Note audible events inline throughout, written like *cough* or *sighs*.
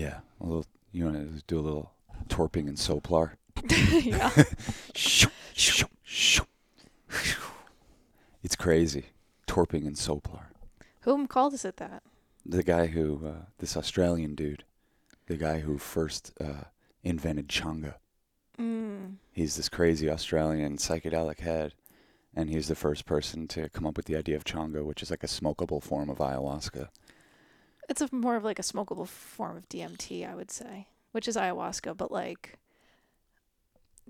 Yeah. A little. You want to do a little torping and soplar? *laughs* *laughs* yeah. Shoo, shoo, shoo. It's crazy. Torping and soplar. Whom called us it that? The guy who, uh, this Australian dude, the guy who first uh, invented changa. Mm. He's this crazy Australian psychedelic head, and he's the first person to come up with the idea of changa, which is like a smokable form of ayahuasca. It's a more of like a smokable form of DMT, I would say, which is ayahuasca, but like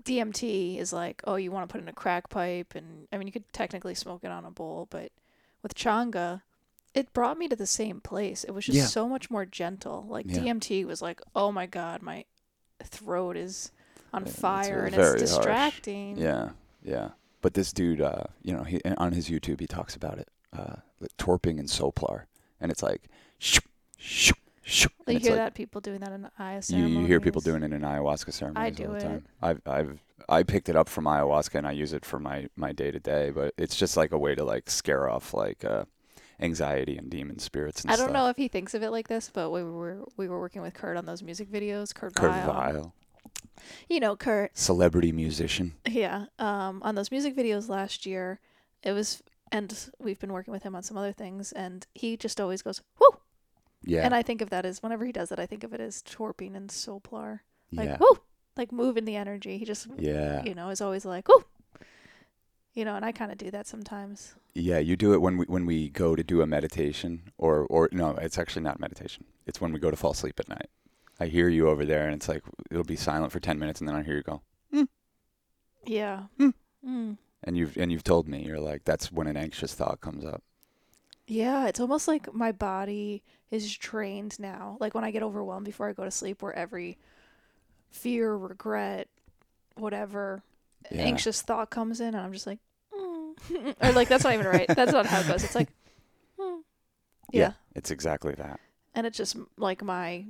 DMT is like, oh, you want to put in a crack pipe, and I mean, you could technically smoke it on a bowl, but with changa, it brought me to the same place. It was just Yeah. so much more gentle. Like Yeah. DMT was like, oh my god, my throat is on Yeah, it's fire and very it's harsh. distracting. Yeah, yeah. But this dude, uh, you know, he on his YouTube he talks about it, uh, like torping and soplar, and it's like, shoo, shoo. You hear like, that people doing that in ayah You, you hear people doing it in ayahuasca ceremonies do all the it. time. I've I've I picked it up from ayahuasca and I use it for my my day to day, but it's just like a way to like scare off like uh, anxiety and demon spirits and I don't stuff. know if he thinks of it like this, but we were we were working with Kurt on those music videos. Kurt, Kurt Vile. Vile, You know Kurt. celebrity musician. Yeah. Um, on those music videos last year, it was, and we've been working with him on some other things, and he just always goes whoo, Yeah, and I think of that as whenever he does it, I think of it as torping and soplar, like yeah, like moving the energy. He just, yeah, you know, is always like whoo, you know, and I kind of do that sometimes. yeah. You do it when we when we go to do a meditation, or or no, it's actually not meditation. It's when we go to fall asleep at night. I hear you over there, and it's like it'll be silent for ten minutes, and then I hear you go. Yeah. Hmm. Mm. And you've and you've told me you're like that's when an anxious thought comes up. Yeah, it's almost like my body is trained now. Like when I get overwhelmed before I go to sleep, where every fear, regret, whatever, Yeah. anxious thought comes in, and I'm just like, mm. *laughs* or like that's not even right. That's not how it goes. It's like, mm. yeah. it's exactly that. and it's just like my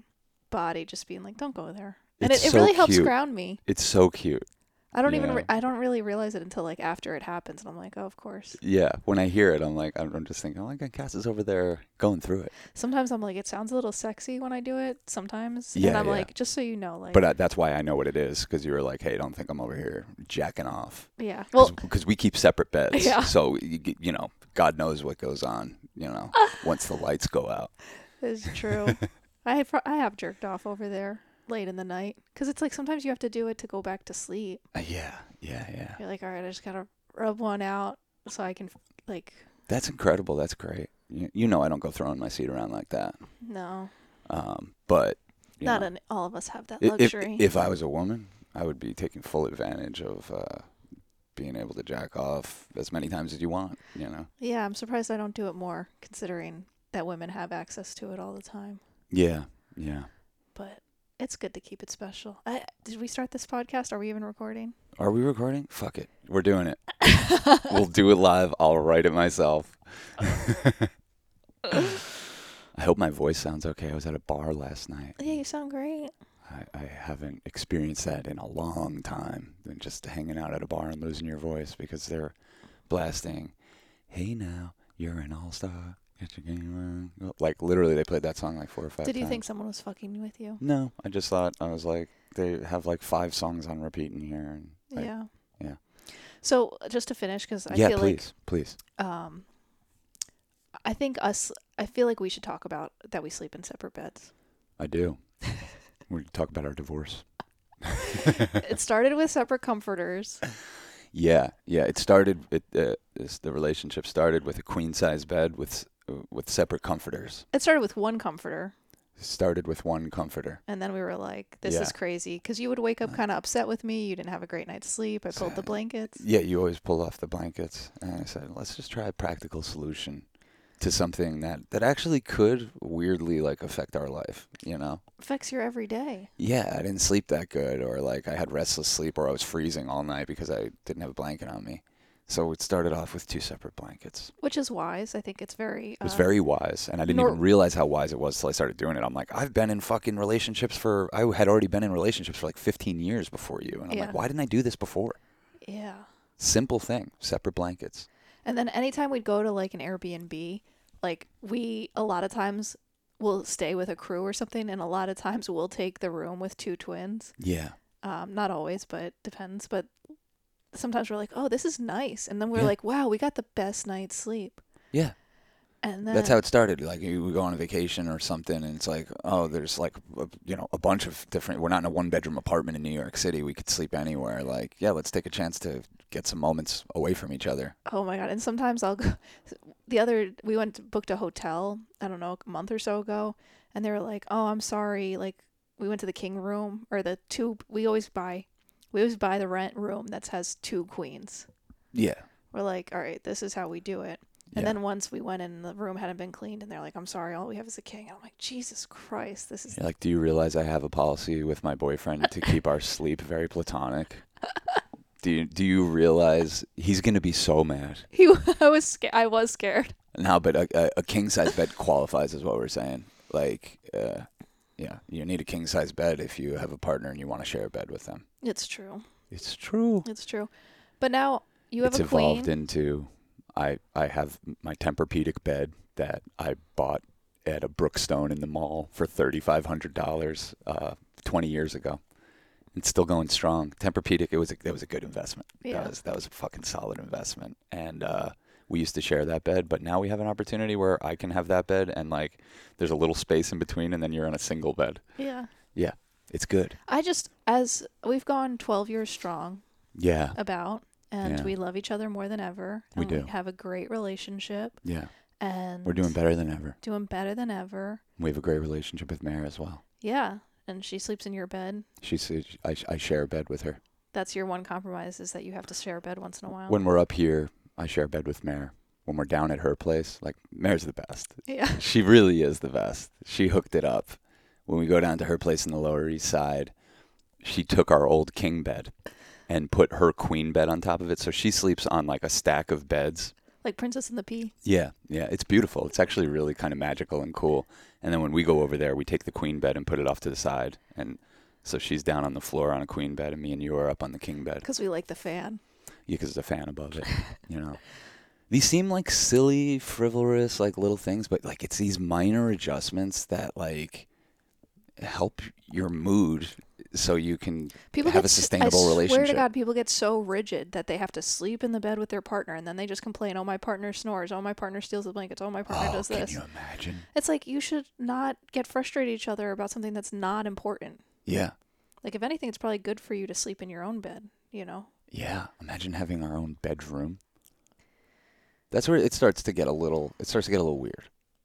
body just being like, don't go there, and it, it really helps ground me. It's so cute. I don't even re- I don't really realize it until like after it happens, and I'm like, oh, of course. Yeah, when I hear it, I'm like, I'm, I'm just thinking, oh, like Cass is over there going through it. Sometimes I'm like, it sounds a little sexy when I do it. Sometimes, Yeah, and I'm yeah. like, just so you know, like, But uh, that's why I know what it is because you were like, hey, don't think I'm over here jacking off. yeah. Well, Because we keep separate beds. *laughs* Yeah. So, you, you know, God knows what goes on, you know, *laughs* once the lights go out. It's true. *laughs* I have I have jerked off over there late in the night because it's like sometimes you have to do it to go back to sleep. Uh, yeah, yeah, yeah. You're like, all right, I just gotta rub one out so I can like That's incredible. That's great. You, you know, I don't go throwing my seat around like that. no, Um, but, not know, an, all of us have that i- if, luxury. if I was a woman, I would be taking full advantage of uh, being able to jack off as many times as you want, you know? yeah, I'm surprised I don't do it more considering that women have access to it all the time. Yeah, yeah. It's good to keep it special. I, did we start this podcast? Are we even recording? Are we recording? Fuck it. We're doing it. *laughs* we'll do it live. I'll write it myself. *laughs* I hope my voice sounds okay. I was at a bar last night. Yeah, you sound great. I, I haven't experienced that in a long time than just hanging out at a bar and losing your voice because they're blasting, Hey now, you're an all star. Get your game on. Like literally they played that song like four or five Did you times. think someone was fucking with you? No, I just thought I was like they have like five songs on repeat in here and I- yeah. yeah. So just to finish, because I yeah, feel please, please. like um, I think us. I feel like we should talk about that we sleep in separate beds. I do. we talk about our divorce. it started with separate comforters. Yeah, yeah. It started. It uh, the relationship started with a queen size bed with s- with separate comforters. It started with one comforter, started with one comforter. and then we were like, "This Yeah. is crazy," because you would wake up uh. kind of upset with me. You didn't have a great night's sleep. I pulled the blankets. Yeah, you always pull off the blankets, and I said, let's just try a practical solution to something that that actually could weirdly like affect our life. You know. Affects your everyday. Yeah, I didn't sleep that good, or like I had restless sleep, or I was freezing all night because I didn't have a blanket on me. So it started off with two separate blankets. which is wise. I think it's very. It was uh, very wise, and I didn't nor- even realize how wise it was till I started doing it. I'm like, I've been in fucking relationships for, I had already been in relationships for like 15 years before you, and I'm Yeah. like, why didn't I do this before? Yeah. Simple thing, separate blankets. And then anytime we'd go to like an Airbnb, like we a lot of times we'll stay with a crew or something, and a lot of times we'll take the room with two twins. Yeah. Um, not always, but depends. But sometimes we're like, oh, this is nice, and then we're Yeah. like, wow, we got the best night's sleep. Yeah. And then That's how it started. Like you would go on a vacation or something, and it's like, oh, there's like, a, you know, a bunch of different. We're not in a one bedroom apartment in New York City. We could sleep anywhere. Like, yeah, let's take a chance to get some moments away from each other. Oh my god! And sometimes I'll go. *laughs* The other we went booked a hotel. I don't know a month or so ago, and they were like, "Oh, I'm sorry. Like we went to the king room or the two. We always buy, we always buy the rent room that has two queens. Yeah. We're like, all right, this is how we do it. And Yeah. then once we went in, the room hadn't been cleaned, and they're like, "I'm sorry, all we have is a king." And I'm like, Jesus Christ, this is You're like, do you realize I have a policy with my boyfriend to keep our sleep very platonic? Do you do you realize he's gonna be so mad *laughs* he. I was scared. I was scared. now? But a, a, a king size bed qualifies, is what we're saying. Like, uh, yeah, you need a king size bed if you have a partner and you want to share a bed with them. It's true. It's true. It's true. But now you have it's a queen. evolved into I I have my Tempur-Pedic bed that I bought at a Brookstone in the mall for thirty five hundred dollars uh, twenty years ago. It's still going strong. Tempur-Pedic it was a, it was a good investment. Yeah. That was that was a fucking solid investment. And uh, we used to share that bed, but now we have an opportunity where I can have that bed and like there's a little space in between, and then you're on a single bed. yeah. Yeah. It's good. I just, as we've gone 12 years strong Yeah, about, and Yeah. we love each other more than ever. We do. We have a great relationship, yeah. and We're doing better than ever. doing better than ever. We have a great relationship with Mare as well. Yeah. And she sleeps in your bed. She's I, I share a bed with her. That's your one compromise is that you have to share a bed once in a while. When we're up here, I share a bed with Mare. When we're down at her place, like Mare's the best. yeah. *laughs* She really is the best. She hooked it up. When we go down to her place in the Lower East Side, she took our old king bed and put her queen bed on top of it. So she sleeps on like a stack of beds. Like Princess and the Pea. Yeah, yeah, it's beautiful. It's actually really kind of magical and cool. And then when we go over there, we take the queen bed and put it off to the side. And so she's down on the floor on a queen bed, and me and you are up on the king bed. Because we like the fan. Yeah, 'cause it's a fan above it. you know, these seem like silly, frivolous, like little things, but like it's these minor adjustments that like help your mood, so you can People have get a sustainable I Swear to God, people get so rigid that they have to sleep in the bed with their partner, and then they just complain, "Oh, my partner snores. Oh, my partner steals the blankets. Oh, my partner oh, does can this." you imagine? It's like you should not get frustrated at each other about something that's not important. Yeah, Like if anything, it's probably good for you to sleep in your own bed. You know. Yeah. Imagine having our own bedroom. That's where it starts to get a little. It starts to get a little weird.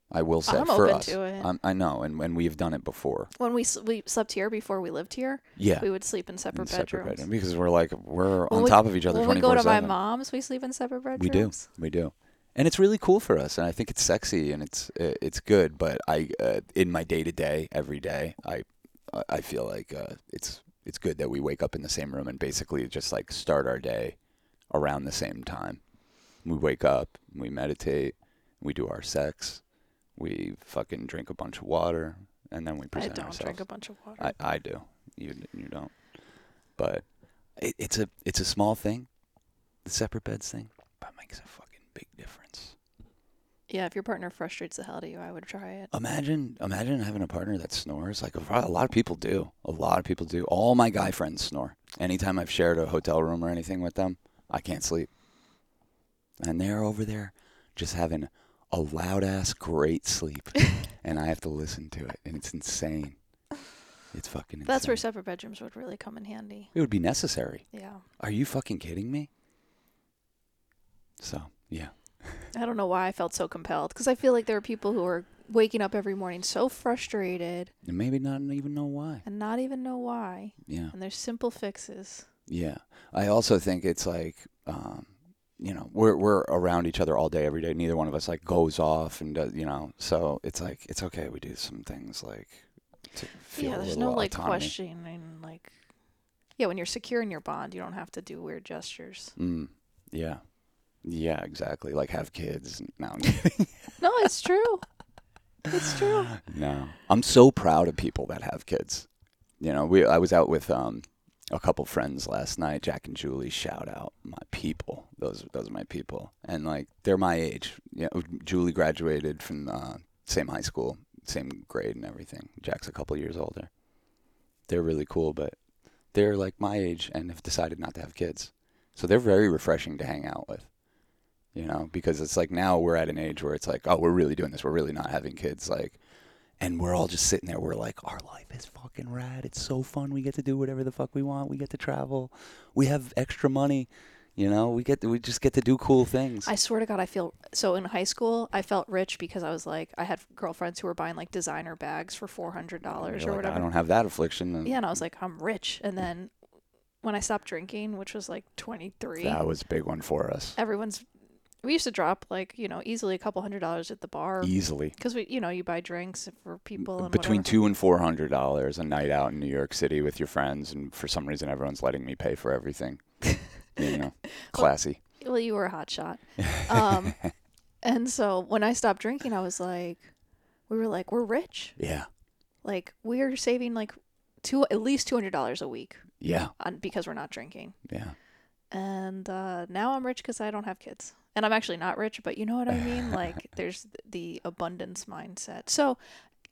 I will say I'm for open us. to it. I'm, I know, and when we've done it before. When we s- we slept here before we lived here, Yeah, we would sleep in in separate separate bedrooms. bedroom because we're like we're When on we- top of each other when we go to my mom's, we sleep in separate bedrooms. We do. We do. And it's really cool for us, and I think it's sexy and it's uh, it's good. But I, uh, in my day to day, every day, I, I feel like uh, it's it's good that we wake up in the same room and basically just like start our day around the same time. We wake up, we meditate, we do our sex, we fucking drink a bunch of water, and then we present I don't ourselves. drink a bunch of water. I, I do. You you don't. But it, it's a it's a small thing, the separate beds thing, but it makes a fucking big difference. Yeah, if your partner frustrates the hell out of you, I would try it. Imagine imagine having a partner that snores. Like a, a lot of people do. A lot of people do. All my guy friends snore. Anytime I've shared a hotel room or anything with them, I can't sleep. And they're over there just having a loud ass great sleep, *laughs* and I have to listen to it, and it's insane. It's fucking insane. That's where separate bedrooms would really come in handy. it would be necessary. Yeah. Are you fucking kidding me? So, yeah. I don't know why I felt so compelled because I feel like there are people who are waking up every morning so frustrated And maybe not even know why. and not even know why. Yeah. And there's simple fixes. Yeah. I also think it's like, um, you know, we're we're around each other all day, every day. Neither one of us like goes off and does, you know. So it's like it's okay. We do some things like to feel yeah, a there's little no like autonomy. questioning like Yeah, when you're secure in your bond, you don't have to do weird gestures. Mm, yeah. Yeah, exactly. Like have kids. No, I'm *laughs* kidding. No, it's true. it's true. no. I'm so proud of people that have kids. You know, we I was out with um a couple friends last night, Jack and Julie, shout out my people. Those those are my people. And like they're my age. You know, Julie graduated from uh, same high school, same grade and everything. Jack's a couple years older. They're really cool, but they're like my age and have decided not to have kids. So they're very refreshing to hang out with. You know, because it's like now we're at an age where it's like, oh, we're really doing this. We're really not having kids. Like, and we're all just sitting there. We're like, our life is fucking rad. It's so fun. We get to do whatever the fuck we want. We get to travel. We have extra money. You know, we get to, we just get to do cool things. I swear to God, I feel so in high school. I felt rich because I was like, I had girlfriends who were buying like designer bags for four hundred dollars or like, whatever. I don't have that affliction. Yeah, and I was like, I'm rich. And then when I stopped drinking, which was like 23, that was a big one for us. everyone's. We used to drop like you know easily a couple hundred dollars at the bar Easily. because we you know you buy drinks for people and between whatever. two and four hundred dollars a night out in New York City with your friends, and for some reason everyone's letting me pay for everything. *laughs* you know, classy. Well, you were a hot shot. *laughs* Um, and so when I stopped drinking, I was like, we were like, we're rich. Yeah, Like we're saving like two at least two hundred dollars a week yeah, on because we're not drinking. yeah. And uh, now I'm rich because I don't have kids. And I'm actually not rich, but you know what I mean? *laughs* Like there's the abundance mindset. So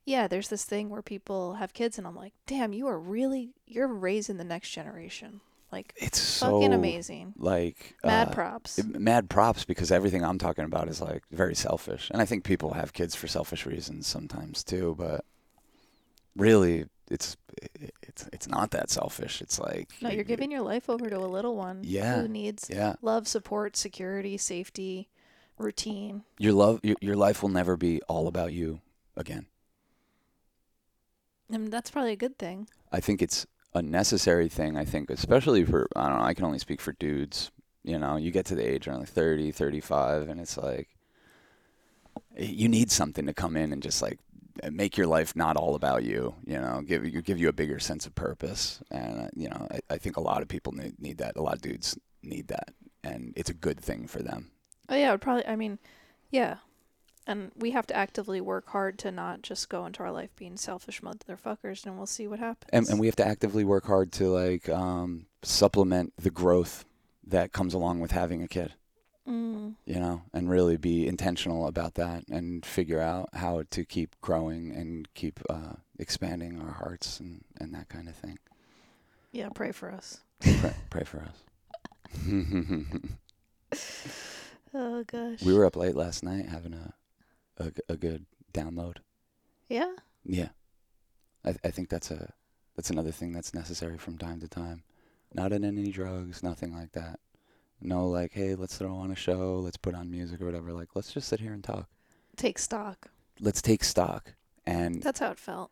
yeah, there's this thing where people have kids, and I'm like, damn, you are really you're raising the next generation. Like It's so fucking amazing. Like Mad uh, props. mad props because everything I'm talking about is like very selfish, and I think people have kids for selfish reasons sometimes too. But really, it's it's it's not that selfish. It's like No, you're giving your life over to a little one Yeah. who needs yeah. love, support, security, safety, routine. Your love, your, your life will never be all about you again. And that's probably a good thing. I think it's a necessary thing. I think, especially for, I don't know, I can only speak for dudes. You know, you get to the age around like 30, 35, and it's like, you need something to come in and just like make your life not all about you. You know, give you give you a bigger sense of purpose. And uh, you know, I, I think a lot of people need, need that. A lot of dudes need that, and it's a good thing for them. Oh yeah, it would probably. I mean, yeah, and we have to actively work hard to not just go into our life being selfish motherfuckers, and we'll see what happens. and, and we have to actively work hard to like um, supplement the growth that comes along with having a kid Mm, you know and really be intentional about that and figure out how to keep growing and keep uh, expanding our hearts and, and that kind of thing. Yeah, pray for us. pray, pray for us. *laughs* Oh gosh. we were up late last night having a a good download. Yeah. yeah. I, I think that's a that's another thing that's necessary from time to time. Not in any drugs nothing like that no like hey let's throw on a show let's put on music or whatever like let's just sit here and talk. Take stock. let's take stock. And That's how it felt.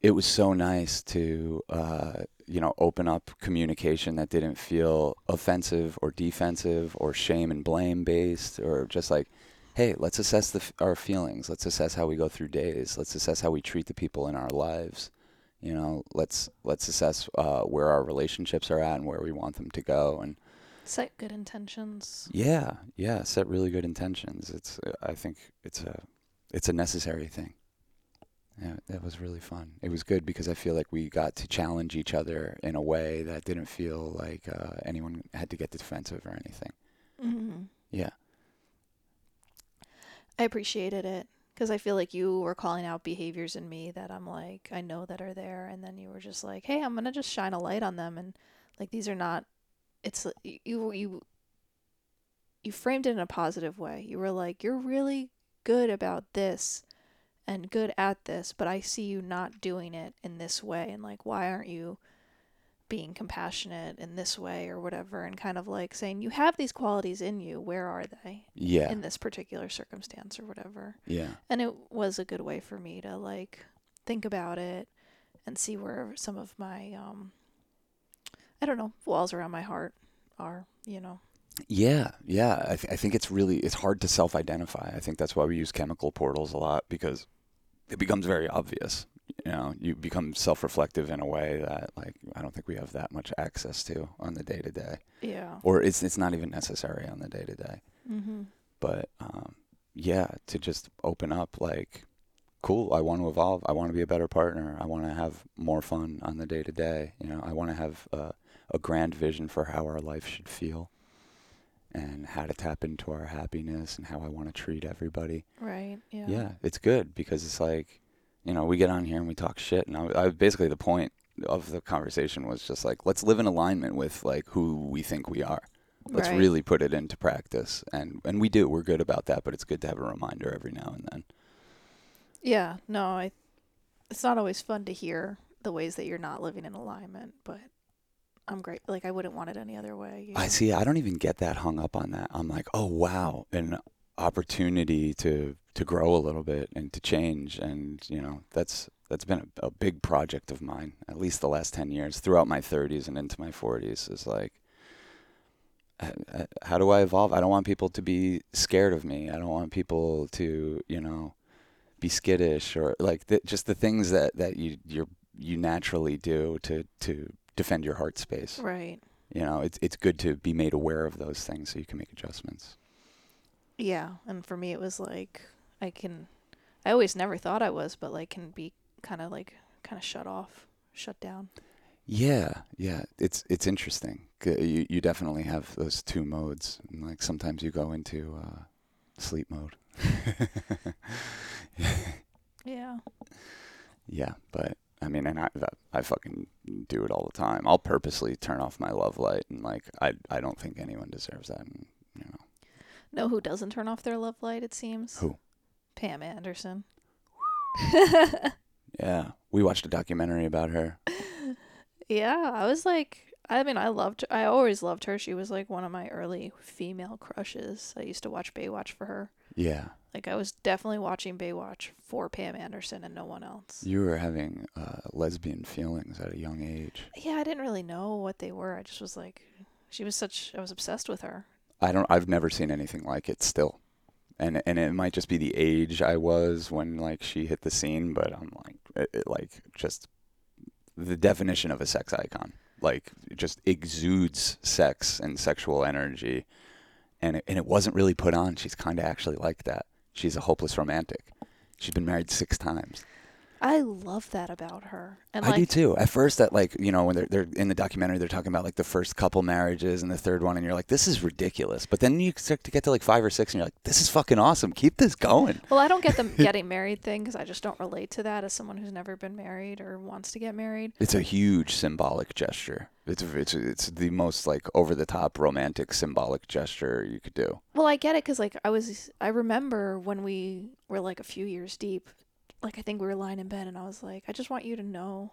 it was so nice to uh, you know open up communication that didn't feel offensive or defensive or shame and blame based or just like hey let's assess the, f- our feelings. Let's assess how we go through days. Let's assess how we treat the people in our lives. You know let's let's assess uh, where our relationships are at and where we want them to go. And Set good intentions. yeah yeah set really good intentions it's i think it's a it's a necessary thing yeah, that was really fun. It was good because I feel like we got to challenge each other in a way that didn't feel like uh, anyone had to get defensive or anything. hmm Yeah. I appreciated it because I feel like you were calling out behaviors in me that I'm like I know that are there, and then you were just like, "Hey, I'm gonna just shine a light on them," and like these are not. It's you you. You framed it in a positive way. You were like, "You're really good about this, and good at this, but I see you not doing it in this way, and like, why aren't you?" being compassionate in this way or whatever and kind of like saying you have these qualities in you where are they Yeah. in this particular circumstance or whatever. yeah. And it was a good way for me to like think about it and see where some of my um I don't know, walls around my heart are, you know. Yeah. Yeah. I, th- I think it's really it's hard to self-identify. I think that's why we use chemical portals a lot because it becomes very obvious. You know, you become self-reflective in a way that like I don't think we have that much access to on the day to day, Yeah. or it's it's not even necessary on the day to day. Mhm. but um, yeah, to just open up like, cool, I want to evolve. I want to be a better partner. I want to have more fun on the day to day. You know, I want to have uh, a grand vision for how our life should feel and how to tap into our happiness and how I want to treat everybody. Right. Yeah. Yeah, it's good because it's like you know, we get on here and we talk shit, and I, I basically the point of the conversation was just like, let's live in alignment with like who we think we are. Let's Right. really put it into practice, and and we do. We're good about that, but it's good to have a reminder every now and then. Yeah, no, I. It's not always fun to hear the ways that you're not living in alignment, but I'm great. Like I wouldn't want it any other way. you I see. I don't even get that hung up on that. I'm like, oh wow, an opportunity to to grow a little bit and to change, and you know, that's that's been a, a big project of mine. At least the last ten years, throughout my 30s and into my 40s, is like, h- h- how do I evolve? I don't want people to be scared of me. I don't want people to, you know, be skittish or like th- just the things that that you you you naturally do to to defend your heart space Right. you know it's it's good to be made aware of those things so you can make adjustments Yeah, and for me it was like I can. I always never thought I was, but like can be kind of like kind of shut off, shut down. yeah yeah it's it's interesting. you you definitely have those two modes and like sometimes you go into uh sleep mode *laughs* Yeah. yeah but i mean and i i fucking do it all the time i'll purposely turn off my love light and like i i don't think anyone deserves that and you know Know who doesn't turn off their love light? It seems. Who? Pam Anderson. *laughs* yeah we watched a documentary about her Yeah, I was like, I mean, I loved, I always loved her. She was like one of my early female crushes. I used to watch Baywatch for her. yeah Like, I was definitely watching Baywatch for Pam Anderson and no one else. you were having uh lesbian feelings at a young age Yeah, I didn't really know what they were. I just was like, she was such, I was obsessed with her. I don't. I've never seen anything like it still, and and it might just be the age I was when like she hit the scene, but I'm like, it, it, like just the definition of a sex icon, like it just exudes sex and sexual energy, and it, and it wasn't really put on. She's kind of actually like that. She's a hopeless romantic. She's been married six times. I love that about her. And I like, do too. At first, that like you know when they're they're in the documentary, they're talking about like the first couple marriages and the third one, and you're like, this is ridiculous. But then you start to get to like five or six, and you're like, this is fucking awesome. Keep this going. Well, I don't get the *laughs* getting married thing because I just don't relate to that as someone who's never been married or wants to get married. It's a huge symbolic gesture. It's it's it's the most like over the top romantic symbolic gesture you could do. Well, I get it because like I was, I remember when we were like a few years deep, like I think we were lying in bed and I was like, I just want you to know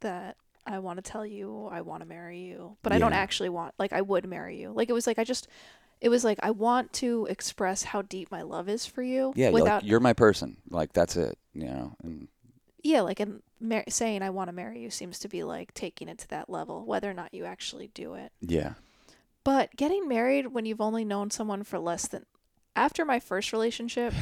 that I want to tell you I want to marry you, but I don't actually want like I would marry you. Like it was like I just, it was like I want to express how deep my love is for you. Yeah, you're, without like, you're my person. Like that's it. You know. And yeah, like and mar- saying I want to marry you seems to be like taking it to that level, whether or not you actually do it. yeah. But getting married when you've only known someone for less than after my first relationship,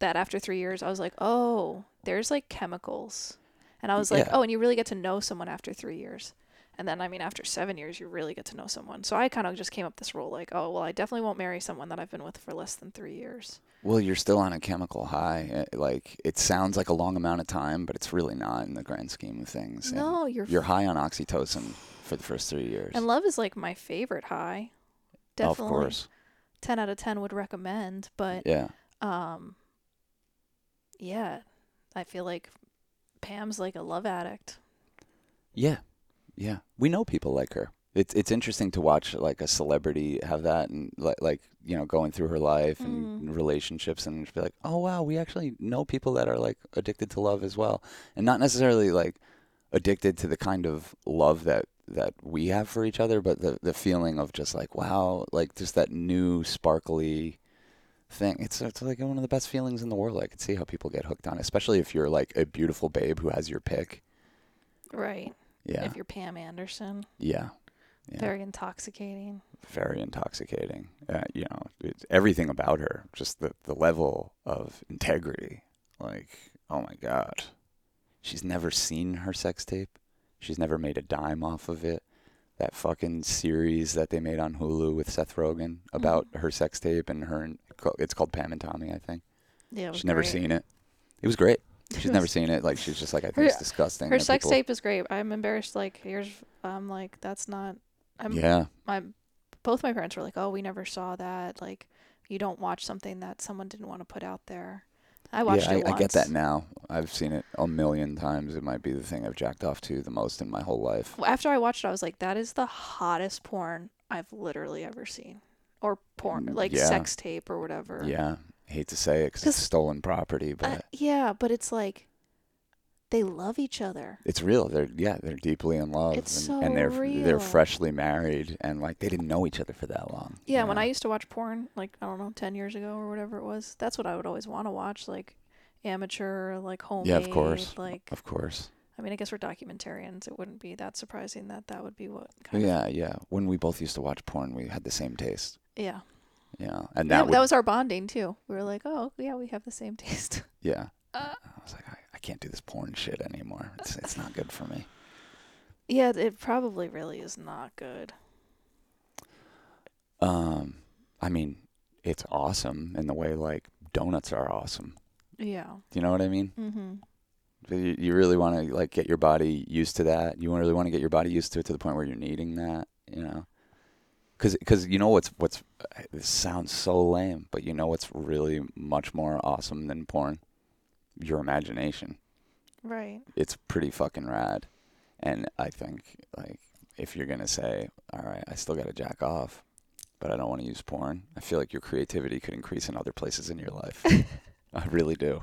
that after three years, I was like, oh, there's like chemicals. And I was like, Yeah. oh, and you really get to know someone after three years. And then, I mean, after seven years, you really get to know someone. So I kind of just came up this rule like, oh, well, I definitely won't marry someone that I've been with for less than three years. Well, you're still on a chemical high. Uh, Like it sounds like a long amount of time, but it's really not in the grand scheme of things. And No, you're. You're high on oxytocin for the first three years. and love is like my favorite high. Definitely. Of course. 10 out of 10 would recommend. But Yeah. um yeah i feel like pam's like a love addict Yeah. Yeah. We know people like her. It's it's interesting to watch like a celebrity have that and like like you know going through her life and Mhm. relationships and just be like, "Oh wow, we actually know people that are like addicted to love as well." And not necessarily like addicted to the kind of love that that we have for each other, but the the feeling of just like, "Wow, like just that new sparkly thing. It's it's like one of the best feelings in the world. I could see how people get hooked on, it, especially if you're like a beautiful babe who has your pick. right Yeah. if you're pam anderson yeah. Yeah. very intoxicating very intoxicating. Uh, you know, it's everything about her, just the the level of integrity. Like, oh my god, she's never seen her sex tape. She's never made a dime off of it. That fucking series that they made on Hulu with Seth Rogen about her sex tape and her. It's called Pam and Tommy, I think. yeah She's never great. seen it. It was great. *laughs* She's never seen it. Like she's just like I think Her- it's disgusting. her sex people- tape is great i'm embarrassed like here's i'm like that's not i'm Yeah, my both my parents were like oh we never saw that like you don't watch something that someone didn't want to put out there I watched yeah, it I, once. I get that now. I've seen it a million times. It might be the thing I've jacked off to the most in my whole life. After I watched it, I was like, that is the hottest porn I've literally ever seen. Or porn, Mm, like yeah. sex tape or whatever. Yeah, hate to say it because it's stolen property, but Uh, yeah, but it's like they love each other. it's real. They're yeah, they're deeply in love, It's and, so and they're real. they're freshly married, and like they didn't know each other for that long. Yeah, you when? I used to watch porn, like I don't know, ten years ago or whatever it was, that's what I would always want to watch, like amateur, like homemade. Yeah, of course. Like, of course, I mean, I guess we're documentarians. It wouldn't be that surprising that that would be what. Kind yeah, yeah. When we both used to watch porn, we had the same taste. Yeah. Know, and Yeah, that would, that was our bonding too. We were like, oh yeah, we have the same *laughs* taste. yeah. Uh, I was like, I, I can't do this porn shit anymore. It's it's not good for me. yeah, it probably really is not good. Um, I mean, it's awesome in the way like donuts are awesome. Yeah. Do you know what I mean? Mm-hmm. You, you really want to like get your body used to that. You really want to get your body used to it to the point where you're needing that. You know, because because you know what's what's this sounds so lame, but you know what's really much more awesome than porn? Your imagination. Right. It's pretty fucking rad. And I think like if you're gonna say, all right, I still gotta jack off, but I don't want to use porn. I feel like your creativity could increase in other places in your life. *laughs* I really do.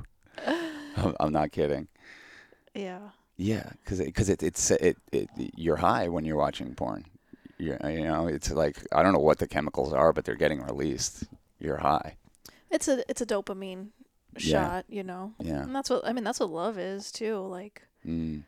I'm, I'm not kidding. Yeah. Yeah, because it, cause it, it's it, it you're high when you're watching porn. You know, it's like I don't know what the chemicals are, but they're getting released. You're high. It's a it's a dopamine Yeah. shot, you know. Yeah. And that's what I mean. That's what love is too. Like Mm.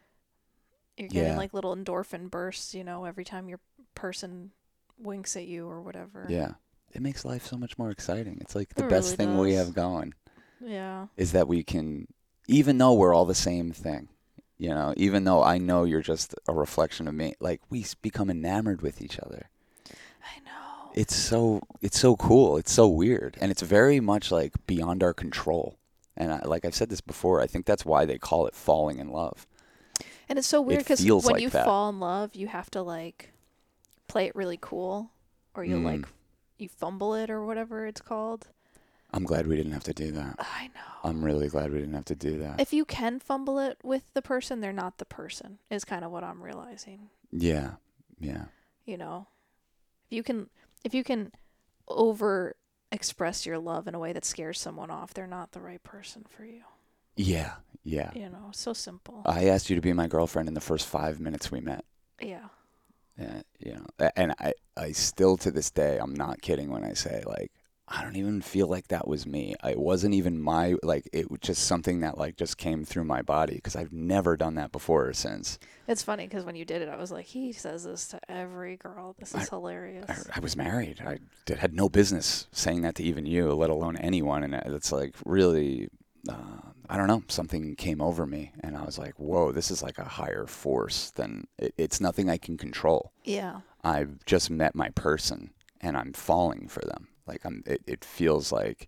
you're getting Yeah. like little endorphin bursts, you know, every time your person winks at you or whatever. Yeah. It makes life so much more exciting. It's like It the best really thing we have going Yeah. is that we can, even though we're all the same thing, you know, even though I know you're just a reflection of me, like we become enamored with each other. I know. It's so it's so cool. It's so weird, and it's very much like beyond our control. And I, like I've said this before, I think that's why they call it falling in love. And it's so weird because when like you that. fall in love, you have to like play it really cool, or you like Mm. you fumble it or whatever it's called. I'm glad we didn't have to do that. I know. I'm really glad we didn't have to do that. if you can fumble it with the person, they're not the person. Is kind of what I'm realizing. yeah, yeah, You know, if you can, if you can over express your love in a way that scares someone off, they're not the right person for you. yeah, yeah. You know, so simple. I asked you to be my girlfriend in the first five minutes we met. yeah. Yeah, you know, and I, I still to this day, I'm not kidding when I say like, I don't even feel like that was me. It wasn't even my like. It was just something that like just came through my body because I've never done that before or since. It's funny because when you did it, I was like, he says this to every girl. This is I- hilarious. I, I was married. I did, had no business saying that to even you, let alone anyone. And it's like really, uh, I don't know, something came over me, and I was like, whoa, this is like a higher force than it, it's nothing I can control. yeah. I've just met my person, and I'm falling for them. Like I'm, it, it feels like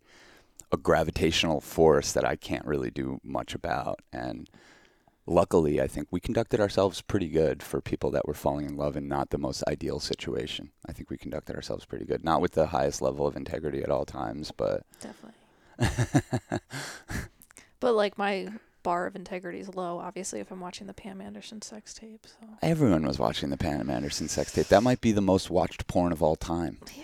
a gravitational force that I can't really do much about. And luckily, I think we conducted ourselves pretty good for people that were falling in love in not the most ideal situation. I think we conducted ourselves pretty good, not with the highest level of integrity at all times, but Definitely. *laughs* But like my bar of integrity is low, obviously, if I'm watching the Pam Anderson sex tape. So everyone was watching the Pam Anderson sex tape. That might be the most watched porn of all time. yeah,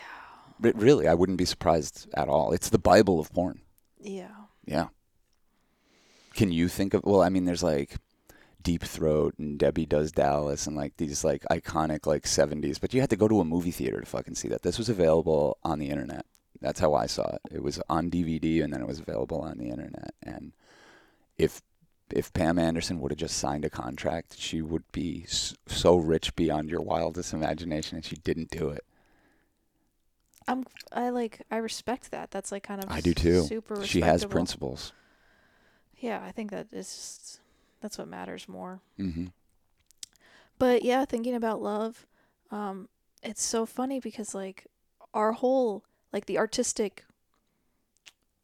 But really, I wouldn't be surprised at all. It's the Bible of porn. yeah, Yeah. Can you think of well, I mean there's like Deep Throat and Debbie Does Dallas and like these like iconic like 70s, but you had to go to a movie theater to fucking see that. This was available on the internet. That's how I saw it. It was on DVD and then it was available on the internet and if if Pam Anderson would have just signed a contract, she would be so rich beyond your wildest imagination and she didn't do it. I'm I like I respect that. That's like kind of I do too. Super. She has principles. Yeah, I think that is just, that's what matters more. Mm-hmm. But yeah, thinking about love, um, it's so funny because like our whole like the artistic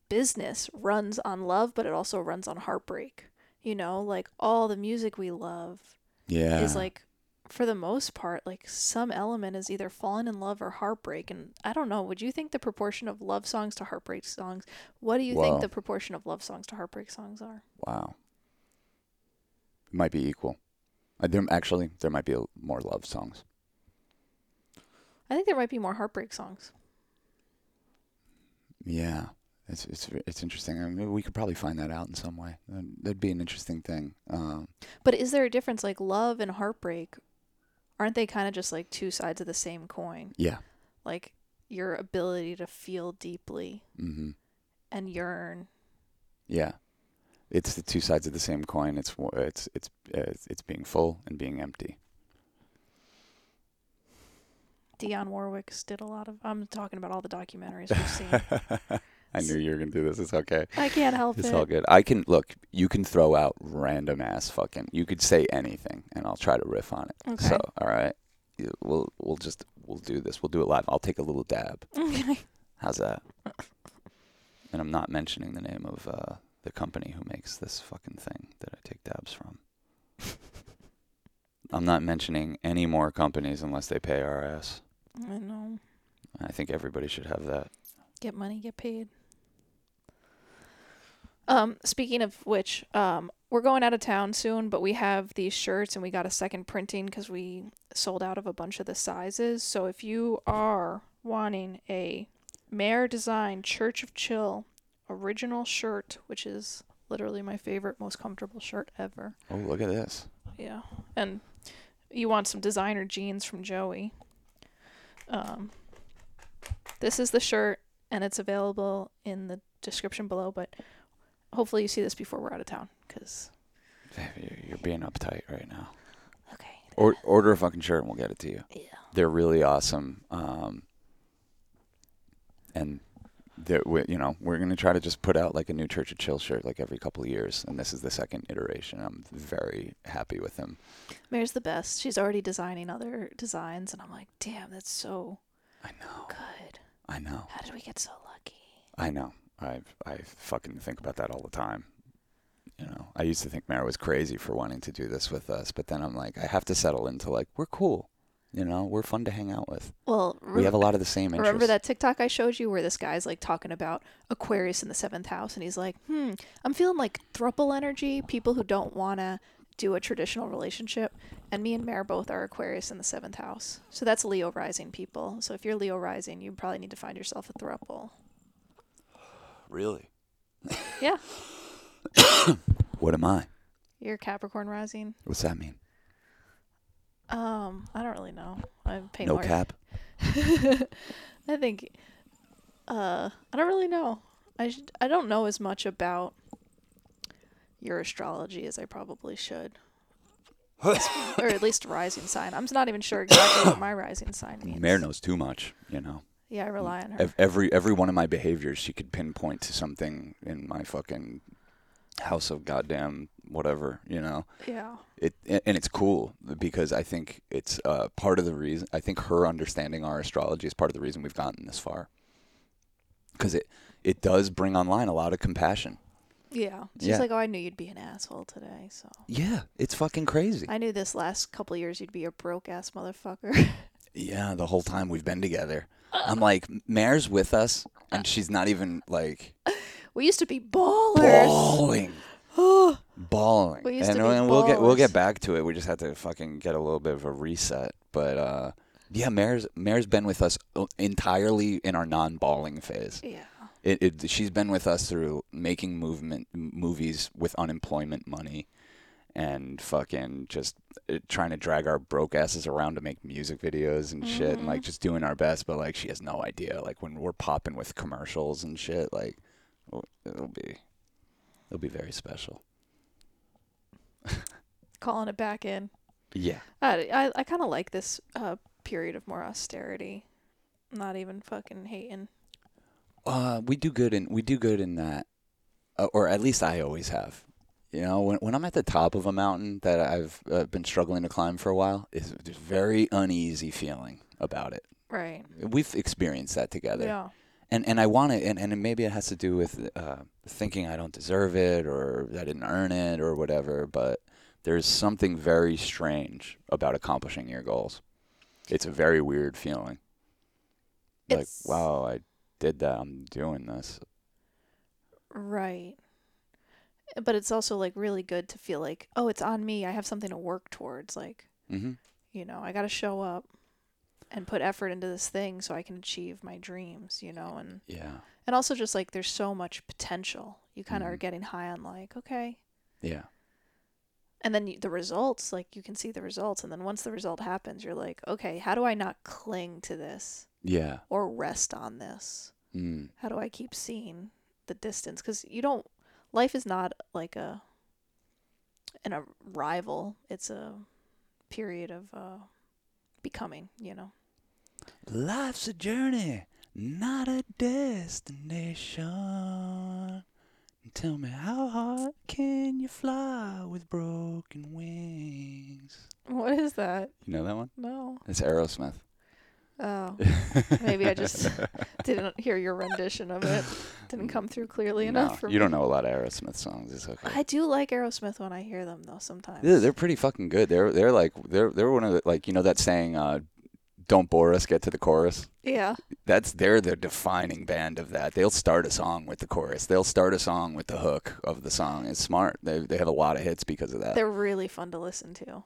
business runs on love, but it also runs on heartbreak. You know, like all the music we love Yeah. is like for the most part, like some element is either falling in love or heartbreak. And I don't know. Would you think the proportion of love songs to heartbreak songs? What do you think the proportion of love songs to heartbreak songs are? Wow. It might be equal. Uh, there actually there might be more love songs. I think there might be more heartbreak songs. Yeah, it's it's it's interesting. I mean, we could probably find that out in some way. That'd, that'd be an interesting thing. Um, But is there a difference? Like love and heartbreak, aren't they kind of just like two sides of the same coin? yeah. Like your ability to feel deeply hmm and yearn. Yeah. It's the two sides of the same coin. It's it's it's uh, it's, it's being full and being empty. Dionne Warwick's did a lot of. I'm talking about all the documentaries we've seen. *laughs* I knew you were gonna do this. It's okay. I can't help It's it. It's all good. I can look. You can throw out random ass fucking. You could say anything, and I'll try to riff on it. Okay. So, all right, we'll we'll just we'll do this. We'll do it live. I'll take a little dab. Okay. How's that? And I'm not mentioning the name of uh, the company who makes this fucking thing that I take dabs from. *laughs* I'm not mentioning any more companies unless they pay our ass. I know. I think everybody should have that. Get money, get paid. Um, speaking of which, um, we're going out of town soon, but we have these shirts and we got a second printing because we sold out of a bunch of the sizes. So if you are wanting a Mare Design Church of Chill original shirt, which is literally my favorite, most comfortable shirt ever. Oh, look at this. Yeah. And you want some designer jeans from Joey. Um, this is the shirt, and it's available in the description below. But hopefully, you see this before we're out of town. Cause You're- being uptight right now. okay, Or, order a fucking shirt and we'll get it to you. yeah, They're really awesome. Um, and they're, we, you know, we're gonna try to just put out like a new Church of Chill shirt like every couple of years, and this is the second iteration. I'm very happy with them. Mary's the best. She's already designing other designs, and I'm like, damn, that's so I know. good. I know. How did we get so lucky? I know. I I fucking think about that all the time. You know, I used to think Mara was crazy for wanting to do this with us, but then I'm like, I have to settle into like we're cool. You know, we're fun to hang out with. Well, We have a lot of the same interests. Remember that TikTok I showed you where this guy's like talking about Aquarius in the seventh house, and he's like, "Hmm, I'm feeling like thruple energy, people who don't want to do a traditional relationship." And me and Mare both are Aquarius in the seventh house, so that's Leo rising people. So if you're Leo rising, you probably need to find yourself a thruple. Really? Yeah, What am I? you're Capricorn rising. What's that mean? Um, I don't really know. I pay No more. cap. *laughs* I think uh I don't really know. I should, I don't know as much about your astrology as I probably should. *laughs* or at least rising sign. I'm not even sure exactly what my rising sign means. Mare knows too much. You know, Yeah, I rely on her. Ev- every every one of my behaviors, she could pinpoint to something in my fucking house of goddamn whatever. You know. yeah. it and it's cool because I think it's uh, part of the reason. I think her understanding our astrology is part of the reason we've gotten this far. Because it it does bring online a lot of compassion. Yeah. She's Yeah. like, "Oh, I knew you'd be an asshole today." So Yeah, it's fucking crazy. I knew this last couple years you'd be a broke ass motherfucker. *laughs* yeah, the whole time we've been together, I'm like, Mare's with us, and she's not even like we used to be ballers. bawling, *sighs* bawling. We used and, to be and we'll get we'll ballers. get back to it. We just had to fucking get a little bit of a reset. But uh, yeah, Mare's Mare's been with us entirely in our non-bawling phase. yeah. It, it she's been with us through making movement movies with unemployment money and fucking just uh, trying to drag our broke asses around to make music videos and shit and like Mhm. just doing our best but like she has no idea like when we're popping with commercials and shit like it'll be it'll be very special *laughs* Calling it back in. yeah I I, I kind of like this uh period of more austerity. Not even fucking hating. Uh, we do good in we do good in that, uh, or at least I always have. You know, when when I'm at the top of a mountain that I've uh, been struggling to climb for a while, it's a very uneasy feeling about it. Right. We've experienced that together, Yeah. and and I want to, and and maybe it has to do with uh, thinking I don't deserve it or I didn't earn it or whatever. But there's something very strange about accomplishing your goals. It's a very weird feeling. Like, wow, I did that. I'm doing this. Right. But it's also like really good to feel like, oh, it's on me. I have something to work towards. Like, hmm you know, I got to show up and put effort into this thing so I can achieve my dreams, you know, and Yeah. and also just like there's so much potential. You kind of Mhm. are getting high on like, okay. Yeah. And then you, the results, like you can see the results and then once the result happens, you're like, okay, how do I not cling to this Yeah. or rest on this? Mm. how do I keep seeing the distance? Because you don't, life is not like a, an arrival. It's a period of uh, becoming. You know. Life's a journey, not a destination. Tell me, how hard can you fly with broken wings? What is that? You know that one? No. It's Aerosmith. Oh, *laughs* maybe I just didn't hear your rendition of it. Didn't come through clearly No, enough for you me. don't know a lot of Aerosmith songs. It's okay. I do like Aerosmith when I hear them though. Sometimes. Yeah, they're pretty fucking good. They're they're like they're they're one of the like you know that saying, uh, "Don't bore us, get to the chorus." yeah. That's they're the defining band of that. They'll start a song with the chorus. They'll start a song with the hook of the song. It's smart. They they have a lot of hits because of that. They're really fun to listen to.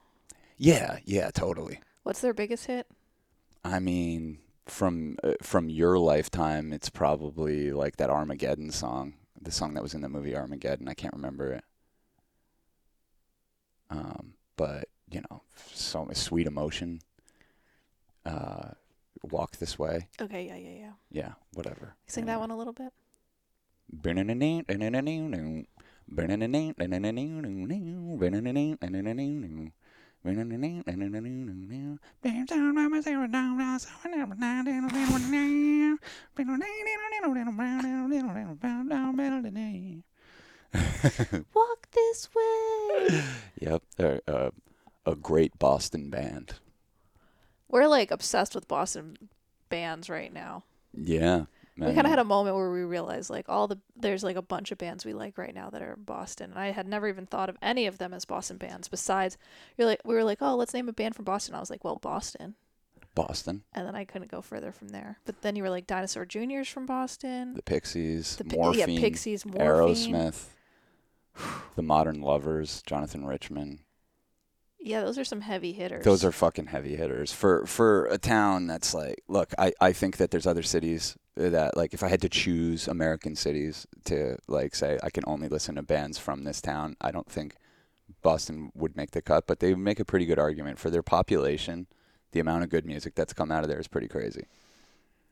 yeah, yeah, totally. What's their biggest hit? I mean, from uh, from your lifetime, it's probably like that Armageddon song, the song that was in the movie Armageddon. I can't remember it. Um, but you know, so sweet emotion. Uh, walk this way. Okay. Yeah. Yeah. Yeah. Yeah, whatever. Sing that one a little bit. Walk this way. *laughs* yep, they're uh, a great Boston band. We're like obsessed with Boston bands right now. Yeah, We kind of had a moment where we realized like all the there's like a bunch of bands we like right now that are Boston. And I had never even thought of any of them as Boston bands. Besides, you're like we were like, oh, let's name a band from Boston. I was like, well, Boston, Boston, and then I couldn't go further from there. But then you were like Dinosaur Juniors from Boston. the Pixies, The Pi- Morphine, yeah, Pixies, Morphine. Aerosmith, the Modern Lovers, Jonathan Richman. Yeah, those are some heavy hitters. Those are fucking heavy hitters for for a town that's like. Look, I I think that there's other cities that like if I had to choose American cities to like say I can only listen to bands from this town, I don't think Boston would make the cut, but they make a pretty good argument for their population. The amount of good music that's come out of there is pretty crazy.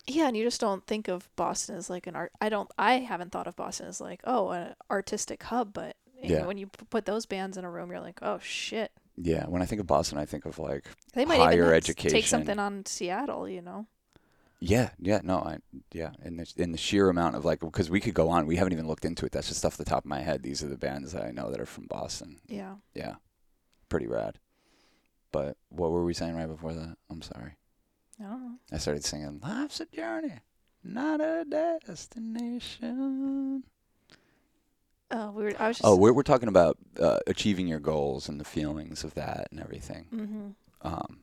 Yeah, and you just don't think of Boston as like an art. I don't. I haven't thought of Boston as like oh an artistic hub, but you know, Yeah. when you p- put those bands in a room, you're like oh shit. Yeah, when I think of Boston, I think of like They might higher even education. take something on Seattle. You know. Yeah, yeah, no, I yeah, in the in the sheer amount of like because we could go on, we haven't even looked into it. That's just off the top of my head. These are the bands that I know that are from Boston. Yeah. Yeah, pretty rad. But what were we saying right before that? I'm sorry. I don't know. I started singing "Life's a journey, not a destination." Oh, we were. I was just. Oh, we're we're talking about uh, achieving your goals and the feelings of that and everything. hmm um,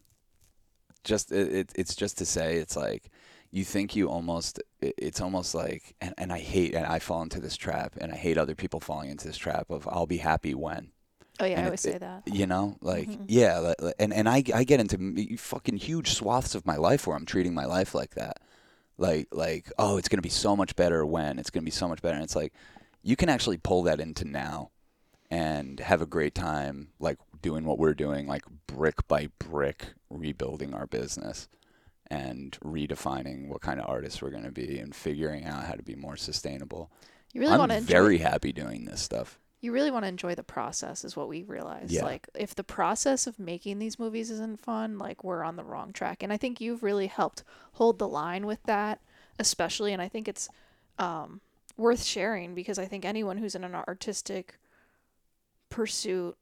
just it, it, it's just to say it's like you think you almost it, it's almost like and, and I hate and I fall into this trap and I hate other people falling into this trap of I'll be happy when Oh yeah, and I always say that. you know like Mhm. yeah and and I I get into fucking huge swaths of my life where I'm treating my life like that like like oh it's gonna be so much better when it's gonna be so much better and it's like you can actually pull that into now and have a great time like doing what we're doing like brick by brick rebuilding our business and redefining what kind of artists we're going to be and figuring out how to be more sustainable. You really want to I'm enjoy. very happy doing this stuff. you really want to enjoy the process, is what we realized. Yeah. Like, if the process of making these movies isn't fun, like we're on the wrong track. And I think you've really helped hold the line with that, especially. And I think it's um, worth sharing because I think anyone who's in an artistic pursuit,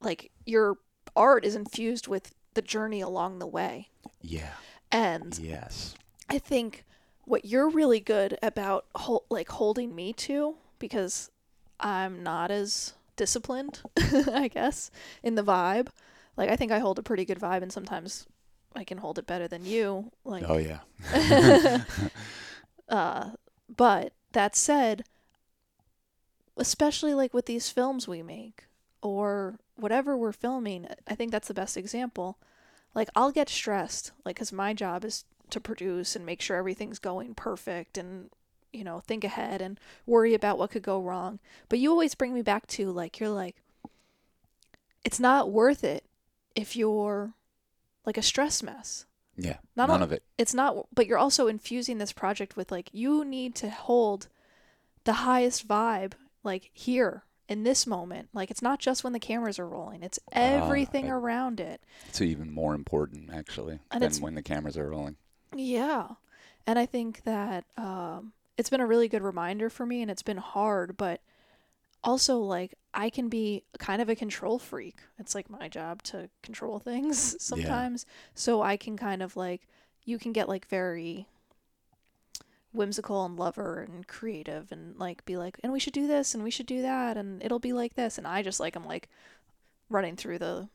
like your art is infused with the journey along the way. Yeah. And Yes. I think what you're really good about hol- like holding me to because I'm not as disciplined, *laughs* I guess, in the vibe. Like I think I hold a pretty good vibe and sometimes I can hold it better than you. Like Oh yeah. *laughs* uh but that said, especially like with these films we make or whatever we're filming, I think that's the best example. Like I'll get stressed like cuz my job is to produce and make sure everything's going perfect and you know, think ahead and worry about what could go wrong. But you always bring me back to like you're like it's not worth it if you're like a stress mess. Yeah. Not None on- of it. It's not but you're also infusing this project with like you need to hold the highest vibe like here in this moment. Like it's not just when the cameras are rolling. It's everything I- around it. It's even more important actually And than when the cameras are rolling. Yeah. And I think that um, it's been a really good reminder for me and it's been hard, but also like I can be kind of a control freak. It's like my job to control things *laughs* sometimes. So I can kind of like, you can get like very whimsical and lover and creative and like be like, and we should do this and we should do that and it'll be like this. And I just like, I'm like running through the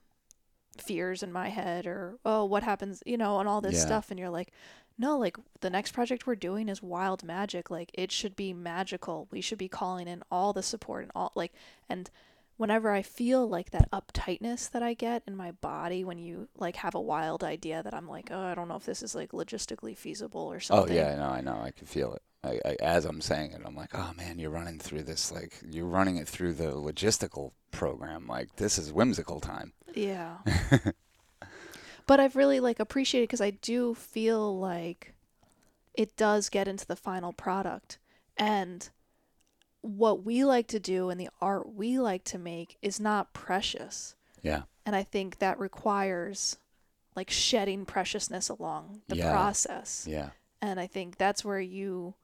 fears in my head or, oh, what happens, you know, and all this Yeah. stuff. And you're like, no, like the next project we're doing is wild magic. Like it should be magical. We should be calling in all the support and all like and whenever I feel like that uptightness that I get in my body when you like have a wild idea that I'm like, oh, I don't know if this is like logistically feasible or something. Oh something. yeah, I know, I know. I can feel it. I, I, as I'm saying it, I'm like, oh man, you're running through this like you're running it through the logistical program. Like this is whimsical time. Yeah. *laughs* but I've really like appreciated because I do feel like it does get into the final product and what we like to do and the art we like to make is not precious. Yeah, And I think that requires like shedding preciousness along the Yeah. process. yeah, And I think that's where you,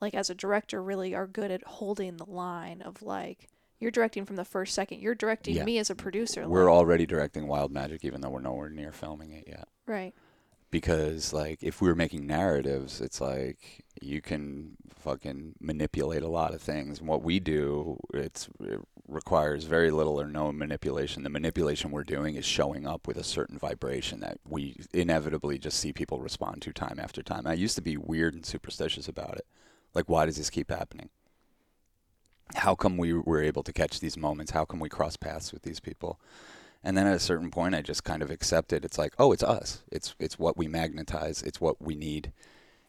like, as a director, really are good at holding the line of like, you're directing from the first second. You're directing Yeah. me as a producer. we're like, already directing Wild Magic, even though we're nowhere near filming it yet. right. Because like if we were making narratives, it's like you can fucking manipulate a lot of things. And what we do, it's it requires very little or no manipulation. The manipulation we're doing is showing up with a certain vibration that we inevitably just see people respond to time after time. I used to be weird and superstitious about it. Like, why does this keep happening? How come we were able to catch these moments? How come we cross paths with these people? And then at a certain point, I just kind of accepted. It's like, oh, it's us. It's it's what we magnetize. It's what we need.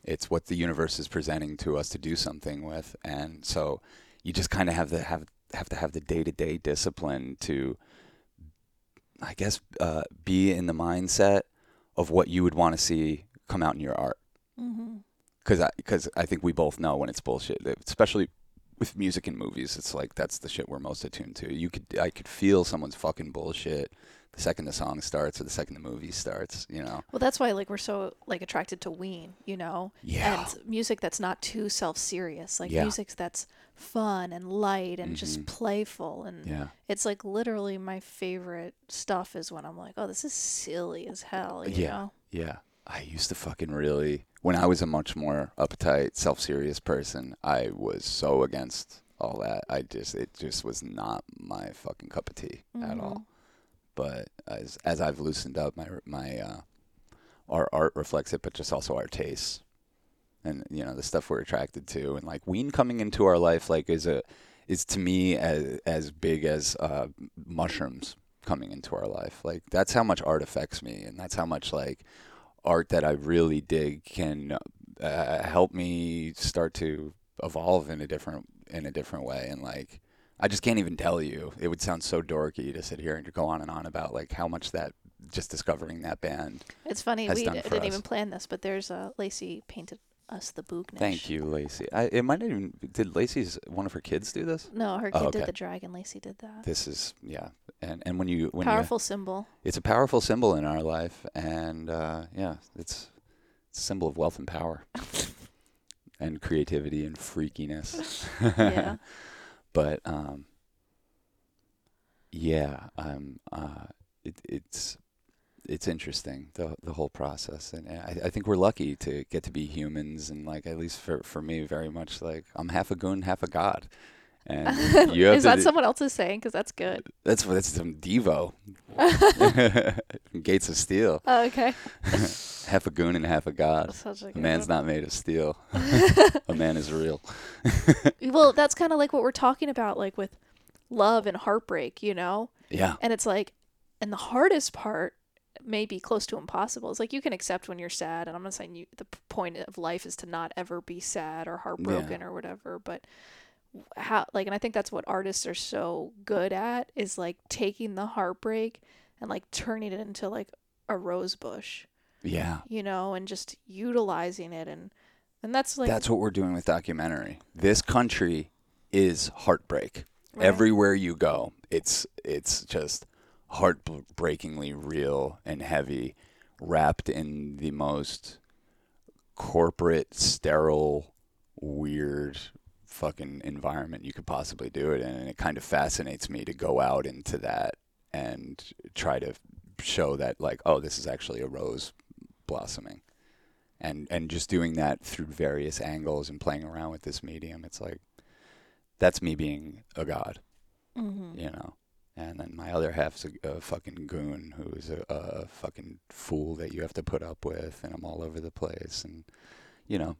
It's what the universe is presenting to us to do something with. And so, you just kind of have to have have to have the day to day discipline to, I guess, uh, be in the mindset of what you would want to see come out in your art. Mm-hmm. Because I because I think we both know when it's bullshit, especially with music and movies. It's like that's the shit we're most attuned to. You could I could feel someone's fucking bullshit the second the song starts or the second the movie starts. You know. Well, that's why like we're so like attracted to Ween, you know, Yeah. and music that's not too self-serious, like Yeah. music that's fun and light and just Mhm. playful and Yeah. it's like literally my favorite stuff is when I'm like, oh, this is silly as hell, you Yeah. know. Yeah. I used to fucking really when I was a much more uptight, self serious person, I was so against all that. I just it just was not my fucking cup of tea at all. But as as I've loosened up, my my uh, our art reflects it, but just also our tastes, and you know the stuff we're attracted to, and like Ween coming into our life, like is a is to me as as big as uh, mushrooms coming into our life. Like that's how much art affects me, and that's how much like art that I really dig can uh, help me start to evolve in a different in a different way, and like. I just can't even tell you. It would sound so dorky to sit here and go on and on about like how much that just discovering that band. It's funny we d- didn't us. even plan this, but there's a Lacey painted us the Boognish. Thank you, Lacey. I, it might even did Lacey's one of her kids do this. No, her Oh, kid okay. did the dragon. Lacey did that. This is yeah, and and when you when Powerful symbol. it's a powerful symbol in our life, and uh, yeah, it's, it's a symbol of wealth and power, *laughs* and creativity and freakiness. Yeah. *laughs* but um, yeah, um, uh, it, it's it's interesting the the whole process, and I, I think we're lucky to get to be humans, and like at least for for me, very much like I'm half a goon, half a god, And *laughs* you have Is that do- someone else's saying? Because that's good. That's that's some Devo. *laughs* Gates of Steel. Oh, okay. *laughs* Half a goon and half a god. A A man's one. not made of steel. a man is real. Well, that's kind of like what we're talking about, like with love and heartbreak, you know? Yeah. And it's like, and the hardest part may be close to impossible. It's like you can accept when you're sad, and I'm not saying you, the point of life is to not ever be sad or heartbroken or whatever, but how, like, and I think that's what artists are so good at is like taking the heartbreak and like turning it into like a rose bush, Yeah. you know, and just utilizing it. And, and that's like, That's what we're doing with documentary. This country is heartbreak. Right. Everywhere you go, it's it's just heartbreakingly real and heavy, wrapped in the most corporate, sterile, weird fucking environment you could possibly do it in. And it kind of fascinates me to go out into that and try to show that like, oh, this is actually a rose blossoming. And and just doing that through various angles and playing around with this medium, it's like that's me being a god, Mhm. you know. And then my other half's a, a fucking goon who's a, a fucking fool that you have to put up with, and I'm all over the place. And you know,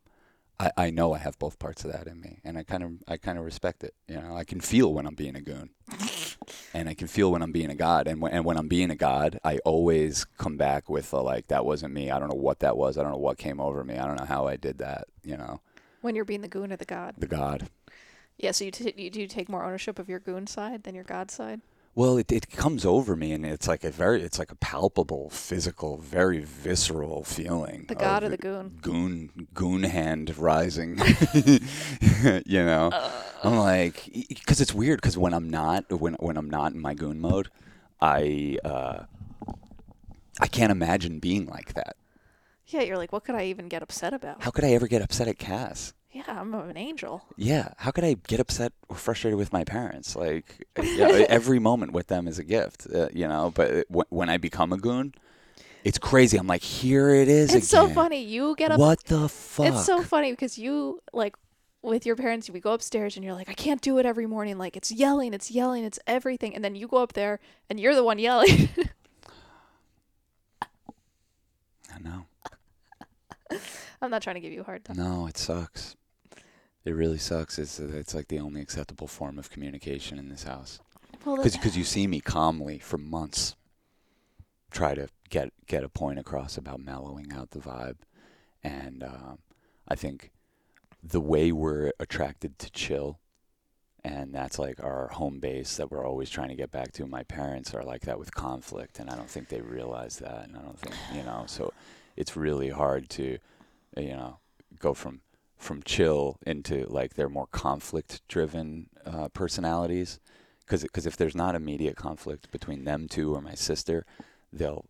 I, I know I have both parts of that in me, and I kind of I kind of respect it. You know, I can feel when I'm being a goon, *laughs* and I can feel when I'm being a god. And when and when I'm being a god, I always come back with a, like that wasn't me. I don't know what that was. I don't know what came over me. I don't know how I did that. You know, when you're being the goon or the god. the god. Yeah, so you, t- you do take more ownership of your goon side than your god side. Well, it, it comes over me, and it's like a very, it's like a palpable, physical, very visceral feeling. The god of the goon? Goon, goon hand rising. *laughs* you know, Uh. I'm like, because it's weird. Because when I'm not, when when I'm not in my goon mode, I uh, I can't imagine being like that. Yeah, you're like, what could I even get upset about? How could I ever get upset at Cass? Yeah, I'm an angel. Yeah, how could I get upset or frustrated with my parents? Like, *laughs* yeah, every moment with them is a gift, uh, you know. But it- wh- when I become a goon, it's crazy. I'm like, here it is It's so funny. You get up. What the fuck? It's so funny because you like with your parents. We go upstairs and you're like, I can't do it every morning. Like it's yelling, it's yelling, it's everything. And then you go up there and you're the one yelling. I know. *laughs* I'm not trying to give you a hard time. No, it sucks. It really sucks. It's it's like the only acceptable form of communication in this house. Well, Because you see me calmly for months try to get get a point across about mellowing out the vibe, and um, I think the way we're attracted to chill, and that's like our home base that we're always trying to get back to. My parents are like that with conflict, and I don't think they realize that, and I don't think you know. So it's really hard to, you know, go from from chill into like their more conflict driven uh, personalities because because if there's not immediate conflict between them two or my sister, they'll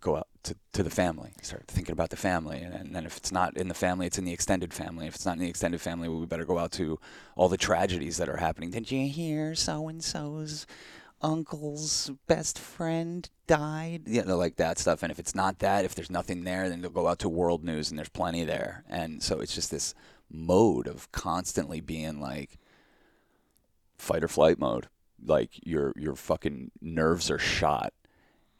go out to, to the family, start thinking about the family, and, and then if it's not in the family, it's in the extended family. If it's not in the extended family, we better go out to all the tragedies that are happening. Did you hear so and so's uncle's best friend died? You know, like that stuff. And if it's not that, if there's nothing there, then they'll go out to world news, and there's plenty there. And so it's just this mode of constantly being like fight or flight mode. Like your your fucking nerves are shot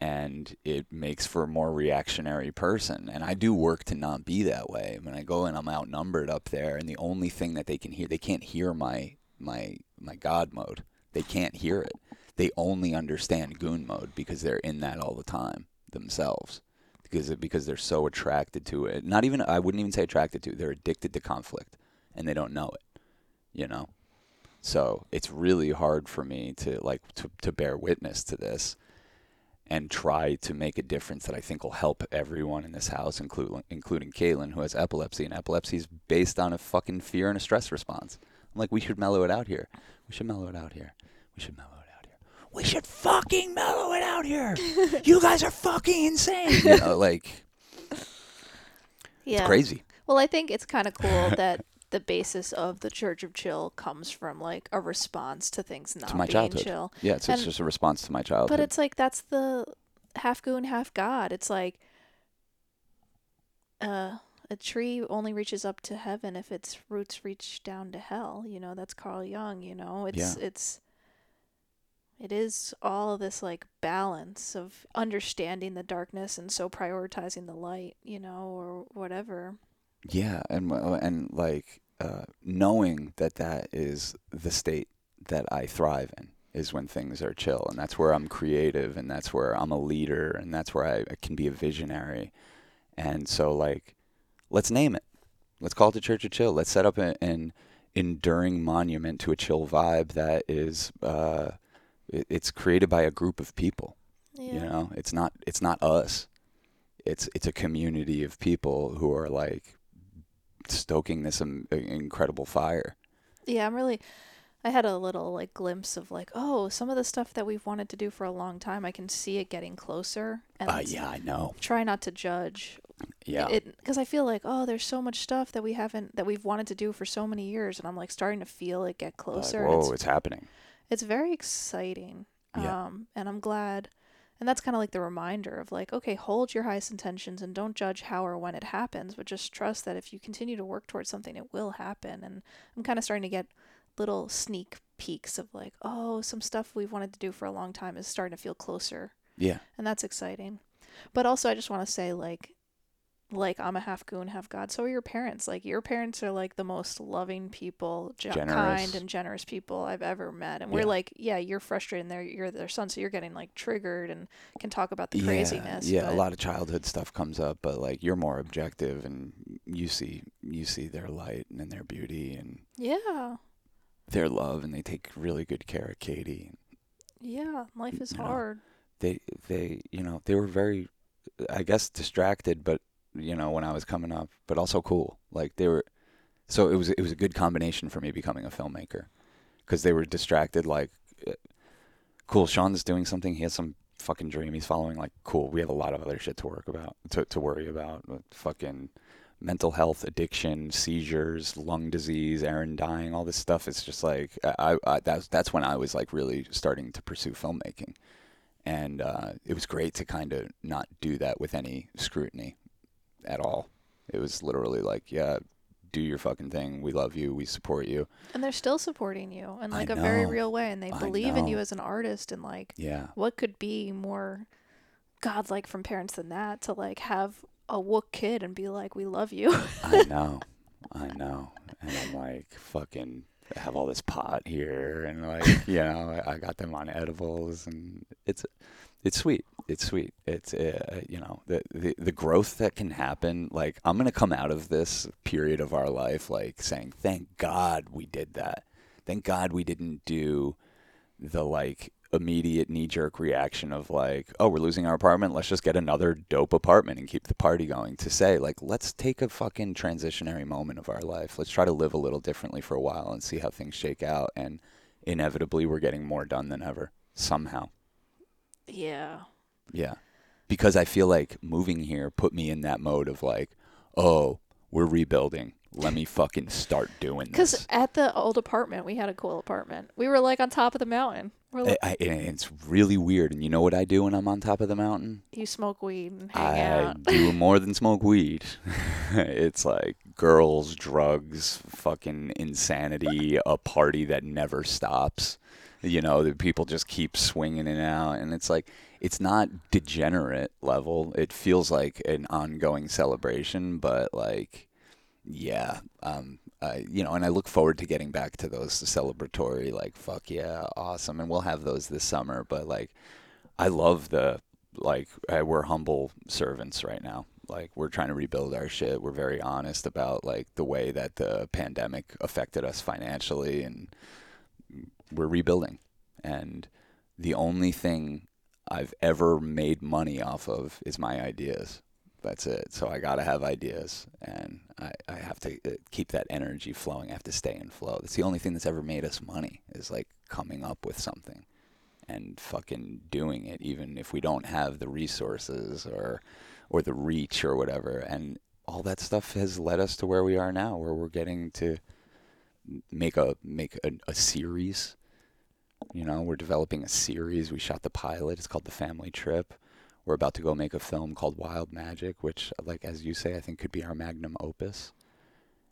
and it makes for a more reactionary person. And I do work to not be that way. When I go and I'm outnumbered up there and the only thing that they can hear they can't hear my my my God mode. They can't hear it. They only understand goon mode because they're in that all the time themselves. Because because they're so attracted to it. Not even I wouldn't even say attracted to. They're addicted to conflict and they don't know it. You know? So it's really hard for me to like to, to bear witness to this and try to make a difference that I think will help everyone in this house, including including Caitlin, who has epilepsy, and epilepsy is based on a fucking fear and a stress response. I'm like, we should mellow it out here. We should mellow it out here. We should mellow. We should fucking mellow it out here. you guys are fucking insane. *laughs* You know, like yeah. it's crazy. Well, I think it's kind of cool that the basis of the Church of Chill comes from like a response to things not To my being childhood. chill. Yeah, it's, it's just a response to my childhood. But it's like that's the half goon, half god. It's like uh a tree only reaches up to heaven if its roots reach down to hell. You know, that's Carl Jung, you know. It's Yeah. it's it is all this like balance of understanding the darkness and so prioritizing the light, you know, or whatever. Yeah, and and like uh, knowing that that is the state that I thrive in is when things are chill, and that's where I'm creative, and that's where I'm a leader, and that's where I, I can be a visionary. And so, like, let's name it. Let's call it the Church of Chill. Let's set up a, an enduring monument to a chill vibe that is, uh, it, it's created by a group of people. Yeah. You know, it's not it's not us. It's it's a community of people who are like stoking this um, incredible fire. Yeah, I'm really. I had a little like glimpse of like, oh, some of the stuff that we've wanted to do for a long time. I can see it getting closer, and Uh, yeah, I know. try not to judge. Yeah, It because I feel like oh, there's so much stuff that we haven't that we've wanted to do for so many years, and I'm like starting to feel it get closer. and whoa, it's it's happening. It's very exciting. Yeah. Um, and I'm glad. And that's kind of like the reminder of like, okay, hold your highest intentions and don't judge how or when it happens, but just trust that if you continue to work towards something, it will happen. And I'm kind of starting to get little sneak peeks of like, oh, some stuff we've wanted to do for a long time is starting to feel closer. Yeah, And that's exciting. But also, I just want to say, like, like I'm a half goon, half god. So are your parents. Like your parents are like the most loving people, ge- kind and generous people I've ever met. And we're Yeah. like, yeah, you're frustrated. And they're you're their son, so you're getting like triggered and can talk about the craziness. Yeah, a but- lot of childhood stuff comes up, but like you're more objective, and you see you see their light and their beauty and Yeah, their love, and they take really good care of Katie. yeah. Life is You know, hard. they they you know they were very i guess distracted but you know when i was coming up but also cool. Like they were so it was it was a good combination for me becoming a filmmaker because they were distracted like uh, cool sean's doing something he has some fucking dream he's following like cool we have a lot of other shit to work about to, to worry about fucking mental health addiction seizures lung disease aaron dying all this stuff. It's just like i, I that's that's when i was like really starting to pursue filmmaking. And uh, it was great to kind of not do that with any scrutiny at all. It was literally like, yeah, do your fucking thing. We love you. We support you. And they're still supporting you in I like a very real way, and they I believe in you as an artist. And like, Yeah, what could be more godlike from parents than that to like have a wook kid and be like, we love you. I *laughs* know, I know. And I'm like, fucking have all this pot here, and like, you know, I, I got them on edibles, and it's it's sweet. It's sweet. It's uh, you know the, the the growth that can happen. Like I'm gonna come out of this period of our life like saying, thank God we did that. Thank God we didn't do the like immediate knee jerk reaction of like, oh, we're losing our apartment. Let's just get another dope apartment and keep the party going. To say like, let's take a fucking transitionary moment of our life. Let's try to live a little differently for a while and see how things shake out. And inevitably, we're getting more done than ever somehow. Yeah. Yeah. Because I feel like moving here put me in that mode of like, oh, we're rebuilding. Let me fucking start doing *laughs* this. Because at the old apartment, we had a cool apartment. We were like on top of the mountain. We're like, I, I, it's really weird. And you know what I do when I'm on top of the mountain? you smoke weed and hang I out. do *laughs* more than smoke weed. *laughs* it's like girls, drugs, fucking insanity, a party that never stops. You know, the people just keep swinging it out, and it's like it's not degenerate level. It feels like an ongoing celebration, but like, yeah, um, I, you know, and I look forward to getting back to those celebratory, like, fuck yeah, awesome, and we'll have those this summer. But like, I love the like uh, we're humble servants right now. Like we're trying to rebuild our shit. We're very honest about like the way that the pandemic affected us financially, and we're rebuilding. And the only thing I've ever made money off of is my ideas. That's it. So I gotta have ideas, and I, I have to uh, keep that energy flowing. I have to stay in flow. That's the only thing that's ever made us money is like coming up with something and fucking doing it, even if we don't have the resources or or the reach or whatever. And all that stuff has led us to where we are now, where we're getting to make a make a, a series. You know, we're developing a series. We shot the pilot. It's called The Family Trip. we're about to go make a film called Wild Magic, which, like as you say, I think could be our magnum opus.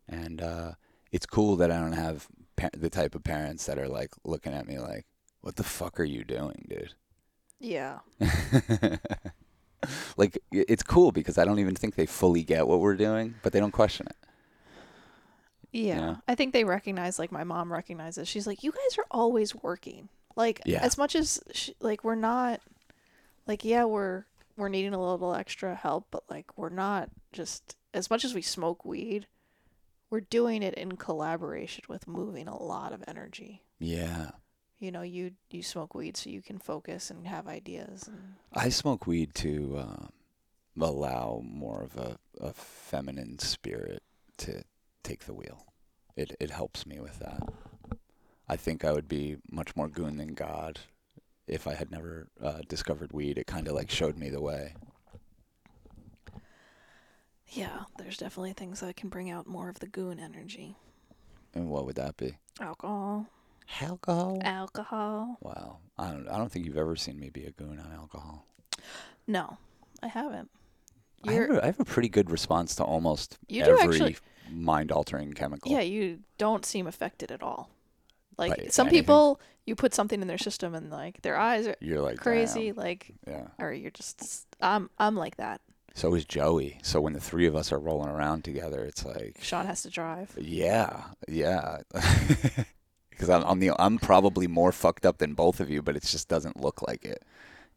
And uh, it's cool that I don't have the type of parents that are like looking at me like, "What the fuck are you doing, dude?" Yeah. *laughs* like it's cool because I don't even think they fully get what we're doing, but they don't question it. Yeah. I think they recognize, like, my mom recognizes. She's like, you guys are always working. Like, Yeah. as much as, sh like, we're not, like, yeah, we're, we're needing a little extra help, but, like, we're not just, as much as we smoke weed, we're doing it in collaboration with moving a lot of energy. Yeah. You know, you, you smoke weed so you can focus and have ideas. And, I smoke weed to um, allow more of a, a feminine spirit to take the wheel. It it helps me with that. I think I would be much more goon than God if I had never uh, discovered weed. It kind of like showed me the way. yeah, there's definitely things that can bring out more of the goon energy. And what would that be? Alcohol. Alcohol. Alcohol. Wow. I don't. I don't think you've ever seen me be a goon on alcohol. No, I haven't. I have, a, I have a pretty good response to almost every actually- mind-altering chemical. yeah, you don't seem affected at all. Like By some anything? people, you put something in their system and like their eyes are You're like crazy. "Damn." Like, Yeah. or you're just I'm I'm like that. So is Joey. So when the three of us are rolling around together, it's like, Sean has to drive. yeah, yeah. *laughs* Because I'm, I'm the I'm probably more fucked up than both of you, but it just doesn't look like it.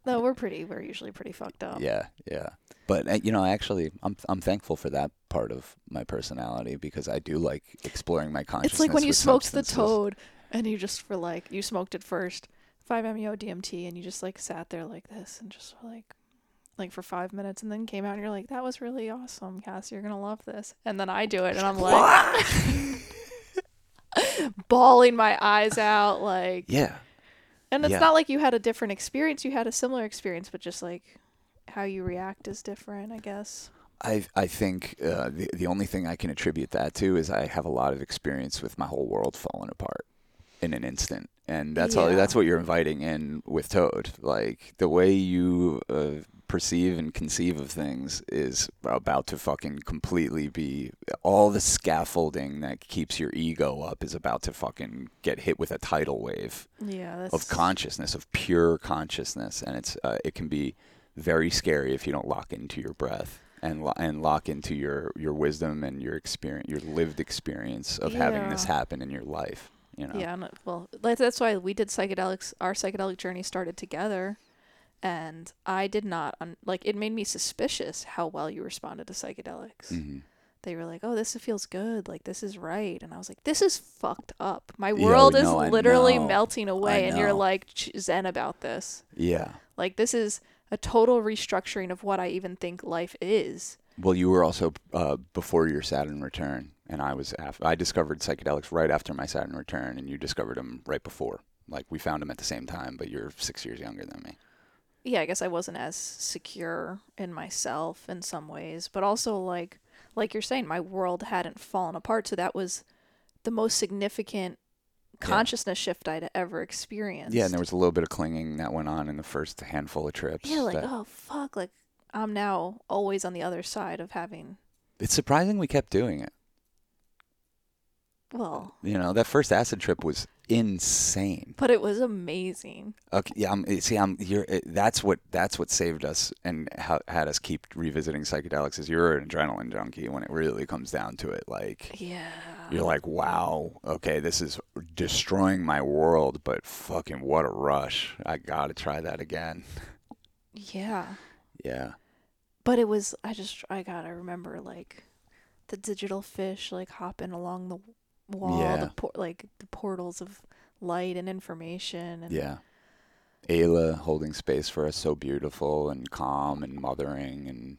No, we're pretty. We're usually pretty fucked up. Yeah, yeah. But uh, you know, actually, I'm I'm thankful for that part of my personality because I do like exploring my consciousness. It's like when you smoked the toad and you just were like you smoked it first, five MEO DMT, and you just like sat there like this and just were like like for five minutes and then came out and you're like, That was really awesome, Cass, you're gonna love this. And then I do it and I'm like *laughs* bawling my eyes out like Yeah, and it's Yeah. not like you had a different experience, you had a similar experience, but just like how you react is different, I guess. I I think uh, the the only thing I can attribute that to is I have a lot of experience with my whole world falling apart in an instant, and that's all. That's what you're inviting in with Toad. Like the way you uh, perceive and conceive of things is about to fucking completely be all the scaffolding that keeps your ego up is about to fucking get hit with a tidal wave Yeah, of consciousness, of pure consciousness, and it's uh, it can be very scary if you don't lock into your breath and lo- and lock into your your wisdom and your experience, your lived experience of having this happen in your life. You know, Yeah, well, that's why we did psychedelics. Our psychedelic journey started together, and I did not un- like. It made me suspicious how well you responded to psychedelics. Mhm. They were like, "Oh, this feels good. Like this is right," and I was like, "This is fucked up. My world is no, I literally melting away, and you're like zen about this. yeah. Like this is a total restructuring of what I even think life is." Well, you were also uh, before your Saturn return, and I was. Af- I discovered psychedelics right after my Saturn return, and you discovered them right before. Like we found them at the same time, but you're six years younger than me. Yeah, I guess I wasn't as secure in myself in some ways, but also like like you're saying, my world hadn't fallen apart, so that was the most significant consciousness shift I'd ever experienced. Yeah, and there was a little bit of clinging that went on in the first handful of trips. yeah, like that- oh fuck, like I'm now always on the other side of having It's surprising we kept doing it. well, You know, that first acid trip was insane. but it was amazing. Okay, yeah, I'm, eh, see, I'm, you're, it, that's what that's what saved us and ha- had us keep revisiting psychedelics. Is you're an adrenaline junkie when it really comes down to it. Like Yeah. you're like, wow, okay, this is destroying my world, but fucking what a rush! I gotta try that again. Yeah. Yeah, But it was I just I gotta remember like the digital fish like hopping along the wall, Yeah. the por- like the portals of light and information and yeah. Aella holding space for us, so beautiful and calm and mothering. And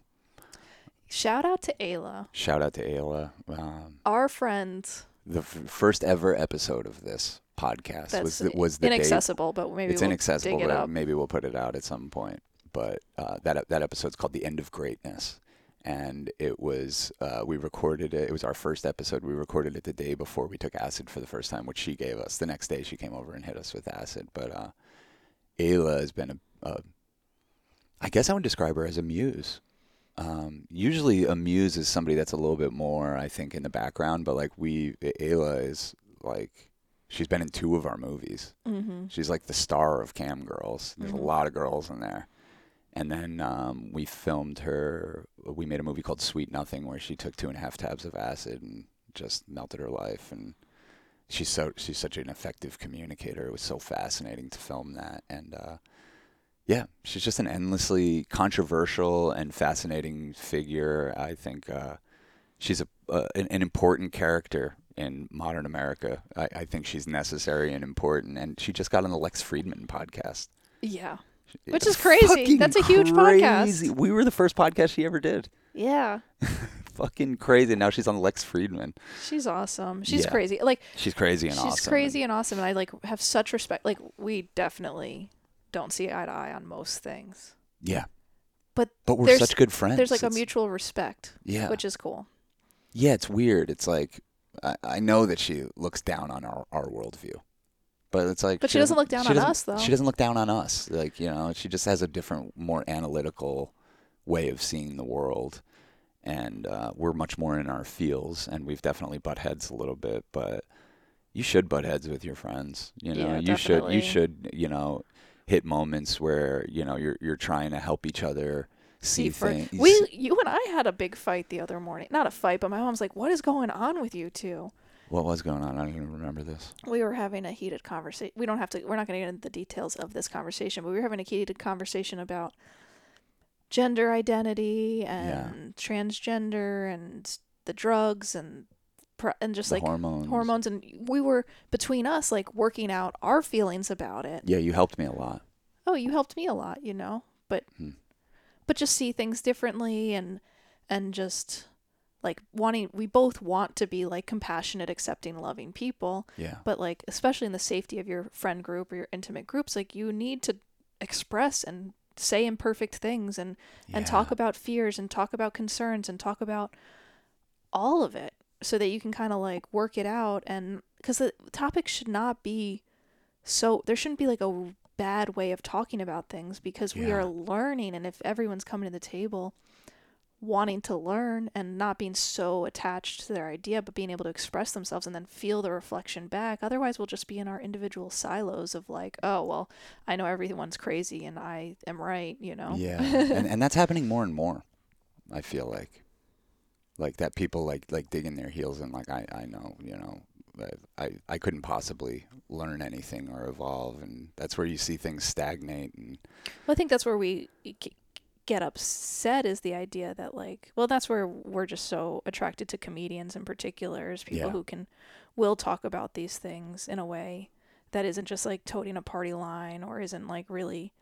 shout out to Aella, shout out to Aella. Um, our friend. the f- first ever episode of this podcast That's was the, was the inaccessible, but maybe it's we'll inaccessible, dig it but up. maybe we'll put it out at some point. But uh, that that episode's called "The End of Greatness," and it was uh, we recorded it. It was our first episode. We recorded it the day before we took acid for the first time, which she gave us. The next day, she came over and hit us with acid. But uh, Aella has been a, a I guess I would describe her as a muse. Um, usually, a muse is somebody that's a little bit more, I think, in the background. But like we, Aella is like, she's been in two of our movies. Mm-hmm. She's like the star of Cam Girls. There's Mhm. a lot of girls in there. And then um, we filmed her. We made a movie called Sweet Nothing, where she took two and a half tabs of acid and just melted her life. And she's so she's such an effective communicator. It was so fascinating to film that. And uh, yeah, she's just an endlessly controversial and fascinating figure. I think uh, she's a uh, an, an important character in modern America. I, I think she's necessary and important. And she just got on the Lex Fridman podcast. Yeah. Which is crazy. That's a huge podcast. crazy. We were the first podcast she ever did. Yeah. *laughs* Fucking crazy. Now she's on Lex Fridman. She's awesome. She's Yeah. crazy. Like She's crazy and she's awesome. crazy and awesome and I like have such respect. Like we definitely don't see eye to eye on most things. Yeah. But but we're there's- such good friends. There's like a It's- mutual respect, Yeah. which is cool. yeah, it's weird. It's like I, I know that she looks down on our, our worldview. But it's like But she doesn't look down she on us, though. She doesn't look down on us. Like, you know, she just has a different, more analytical way of seeing the world. And uh, we're much more in our feels, and we've definitely butt heads a little bit. But you should butt heads with your friends. You know, Yeah, you should you should you know hit moments where you know you're you're trying to help each other see things. We, you and I had a big fight the other morning. Not a fight, but my mom's like, "What is going on with you two? What was going on? I don't even remember this. We were having a heated conversation. We don't have to. We're not going to get into the details of this conversation, but we were having a heated conversation about gender identity and transgender and the drugs and and just the like hormones. hormones. And we were between us like working out our feelings about it. Yeah, you helped me a lot. oh you helped me a lot you know but Hmm. but just see things differently and and just like wanting we both want to be like compassionate accepting loving people. Yeah. but like especially in the safety of your friend group or your intimate groups like you need to express and say imperfect things and and talk about fears and talk about concerns and talk about all of it so that you can kind of like work it out and because the topic should not be so there shouldn't be like a bad way of talking about things because we are learning and if everyone's coming to the table wanting to learn and not being so attached to their idea but being able to express themselves and then feel the reflection back otherwise we'll just be in our individual silos of like oh well i know everyone's crazy and i am right you know Yeah, and *laughs* and that's happening more and more. I feel like, like that people like like digging their heels and like I I know you know I I couldn't possibly learn anything or evolve, and that's where you see things stagnate. And Well, I think that's where we get upset is the idea that like, well, that's where we're just so attracted to comedians in particular, is people Yeah. who can will talk about these things in a way that isn't just like toting a party line or isn't like really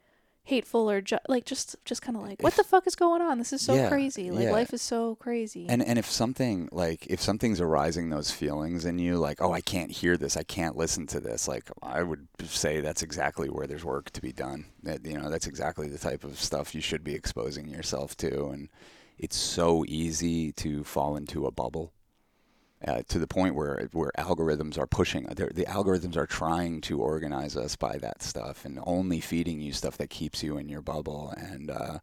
hateful or ju- like just just kind of like what If- the fuck is going on this is so Yeah, crazy like yeah. life is so crazy and and if something like if something's arising those feelings in you, like oh I can't hear this, I can't listen to this, like I would say that's exactly where there's work to be done. That you know that's exactly the type of stuff you should be exposing yourself to, and it's so easy to fall into a bubble. Uh, to the point where where algorithms are pushing the algorithms are trying to organize us by that stuff and only feeding you stuff that keeps you in your bubble. And uh,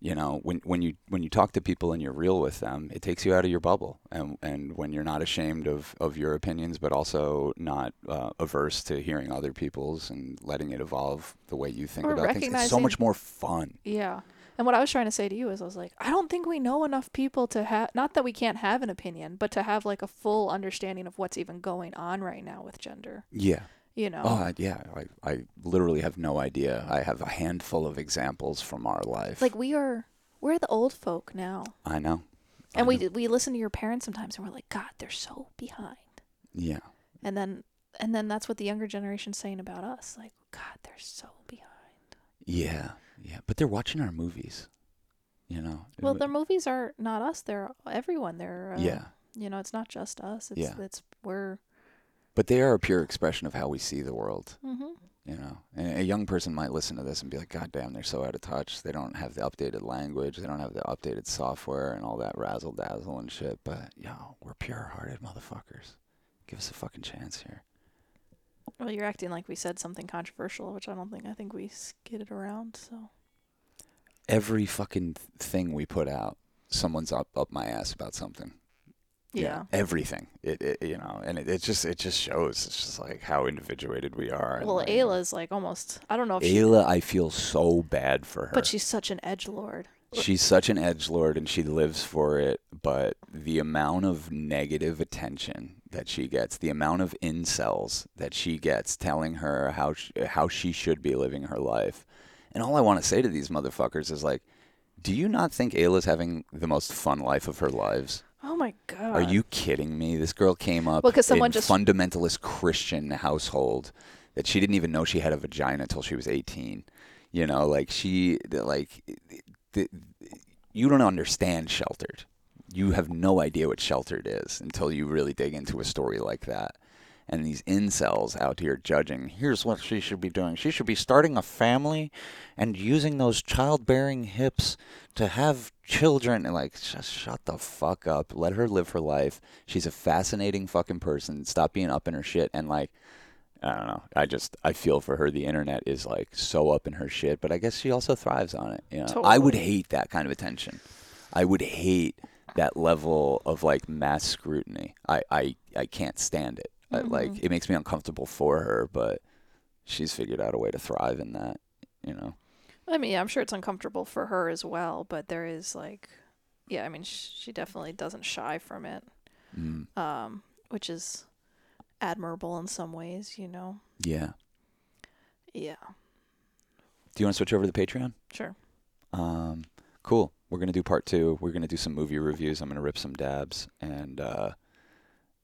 you know when when you when you talk to people and you're real with them it takes you out of your bubble. And and when you're not ashamed of of your opinions but also not uh, averse to hearing other people's and letting it evolve the way you think Or about things it's so much more fun. Yeah. And what I was trying to say to you is, I was like, I don't think we know enough people to have, not that we can't have an opinion, but to have like a full understanding of what's even going on right now with gender. yeah You know? oh I, yeah I, I literally have no idea i have a handful of examples from our life like we are, we're the old folk now. i know I And we, we listen to your parents sometimes and we're like, God, they're so behind. yeah And then, and then that's what the younger generation's saying about us. Like, God, they're so behind. yeah yeah but they're watching our movies you know Well, their movies are not us. They're everyone. They're, uh, yeah you know, it's not just us. It's, Yeah. it's, we're, but they are a pure expression of how we see the world mm-hmm. you know and a young person might listen to this and be like god damn they're so out of touch they don't have the updated language they don't have the updated software and all that razzle dazzle and shit but yo we're pure hearted motherfuckers give us a fucking chance here Well, you're acting like we said something controversial, which I don't think. I think we skidded around. So every fucking thing we put out, someone's up up my ass about something. Yeah. everything. It, it you know, and it, it just it just shows. It's just like how individuated we are. Well, like, Aella's like almost. I don't know if she, Aella, I feel so bad for her. but she's such an edge lord. She's such an edge lord and she lives for it, but the amount of negative attention that she gets, the amount of incels that she gets telling her how sh- how she should be living her life. And all I want to say to these motherfuckers is like, do you not think Aella's having the most fun life of her lives? Oh my god. Are you kidding me? This girl came up Well, 'cause someone in just- fundamentalist Christian household that she didn't even know she had a vagina until she was 18. You know, like she like the, you don't understand sheltered. You have no idea what sheltered is until you really dig into a story like that. And these incels out here judging, here's what she should be doing. She should be starting a family and using those childbearing hips to have children. And like, just shut the fuck up. Let her live her life. She's a fascinating fucking person. Stop being up in her shit. And like, I don't know. I just I feel for her. The internet is like so up in her shit, but I guess she also thrives on it. You know, I would hate that kind of attention. I would hate that level of like mass scrutiny. I I, I can't stand it. I, like Mhm. it makes me uncomfortable for her, but she's figured out a way to thrive in that. You know. I mean, yeah, I'm sure it's uncomfortable for her as well, but there is like, yeah, I mean, sh- she definitely doesn't shy from it, Mm, um, which is admirable in some ways, you know. yeah. Yeah, Do you want to switch over to the Patreon? sure. Um, cool. We're gonna do part two. We're gonna do some movie reviews. I'm gonna rip some dabs, and uh,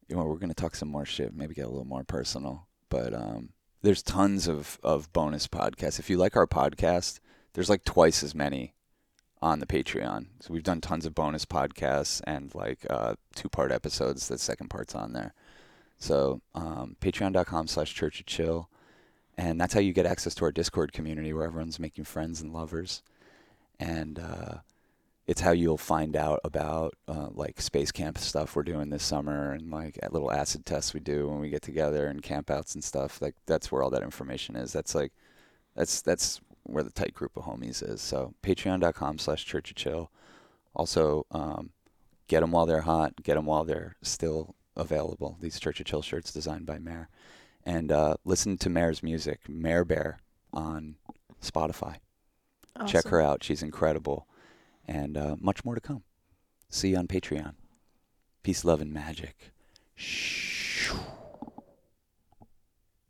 you know, we're gonna talk some more shit. Maybe get a little more personal. But um, there's tons of of bonus podcasts. If you like our podcast, there's like twice as many on the Patreon. So we've done tons of bonus podcasts and like uh, two part episodes. The second part's on there. So um, patreon.com slash church of chill. And that's how you get access to our Discord community where everyone's making friends and lovers and uh, it's how you'll find out about uh, like space camp stuff we're doing this summer and like at little acid tests we do when we get together and campouts and stuff like that's where all that information is. That's like that's that's where the tight group of homies is. So patreon.com slash church of chill. Also um, get them while they're hot get them while they're still available. These church of chill shirts designed by Mare. And uh, listen to Mare's music Mare Bear on Spotify. Check her out. She's incredible. And uh, much more to come. See you on Patreon. Peace, love, and magic. Shh.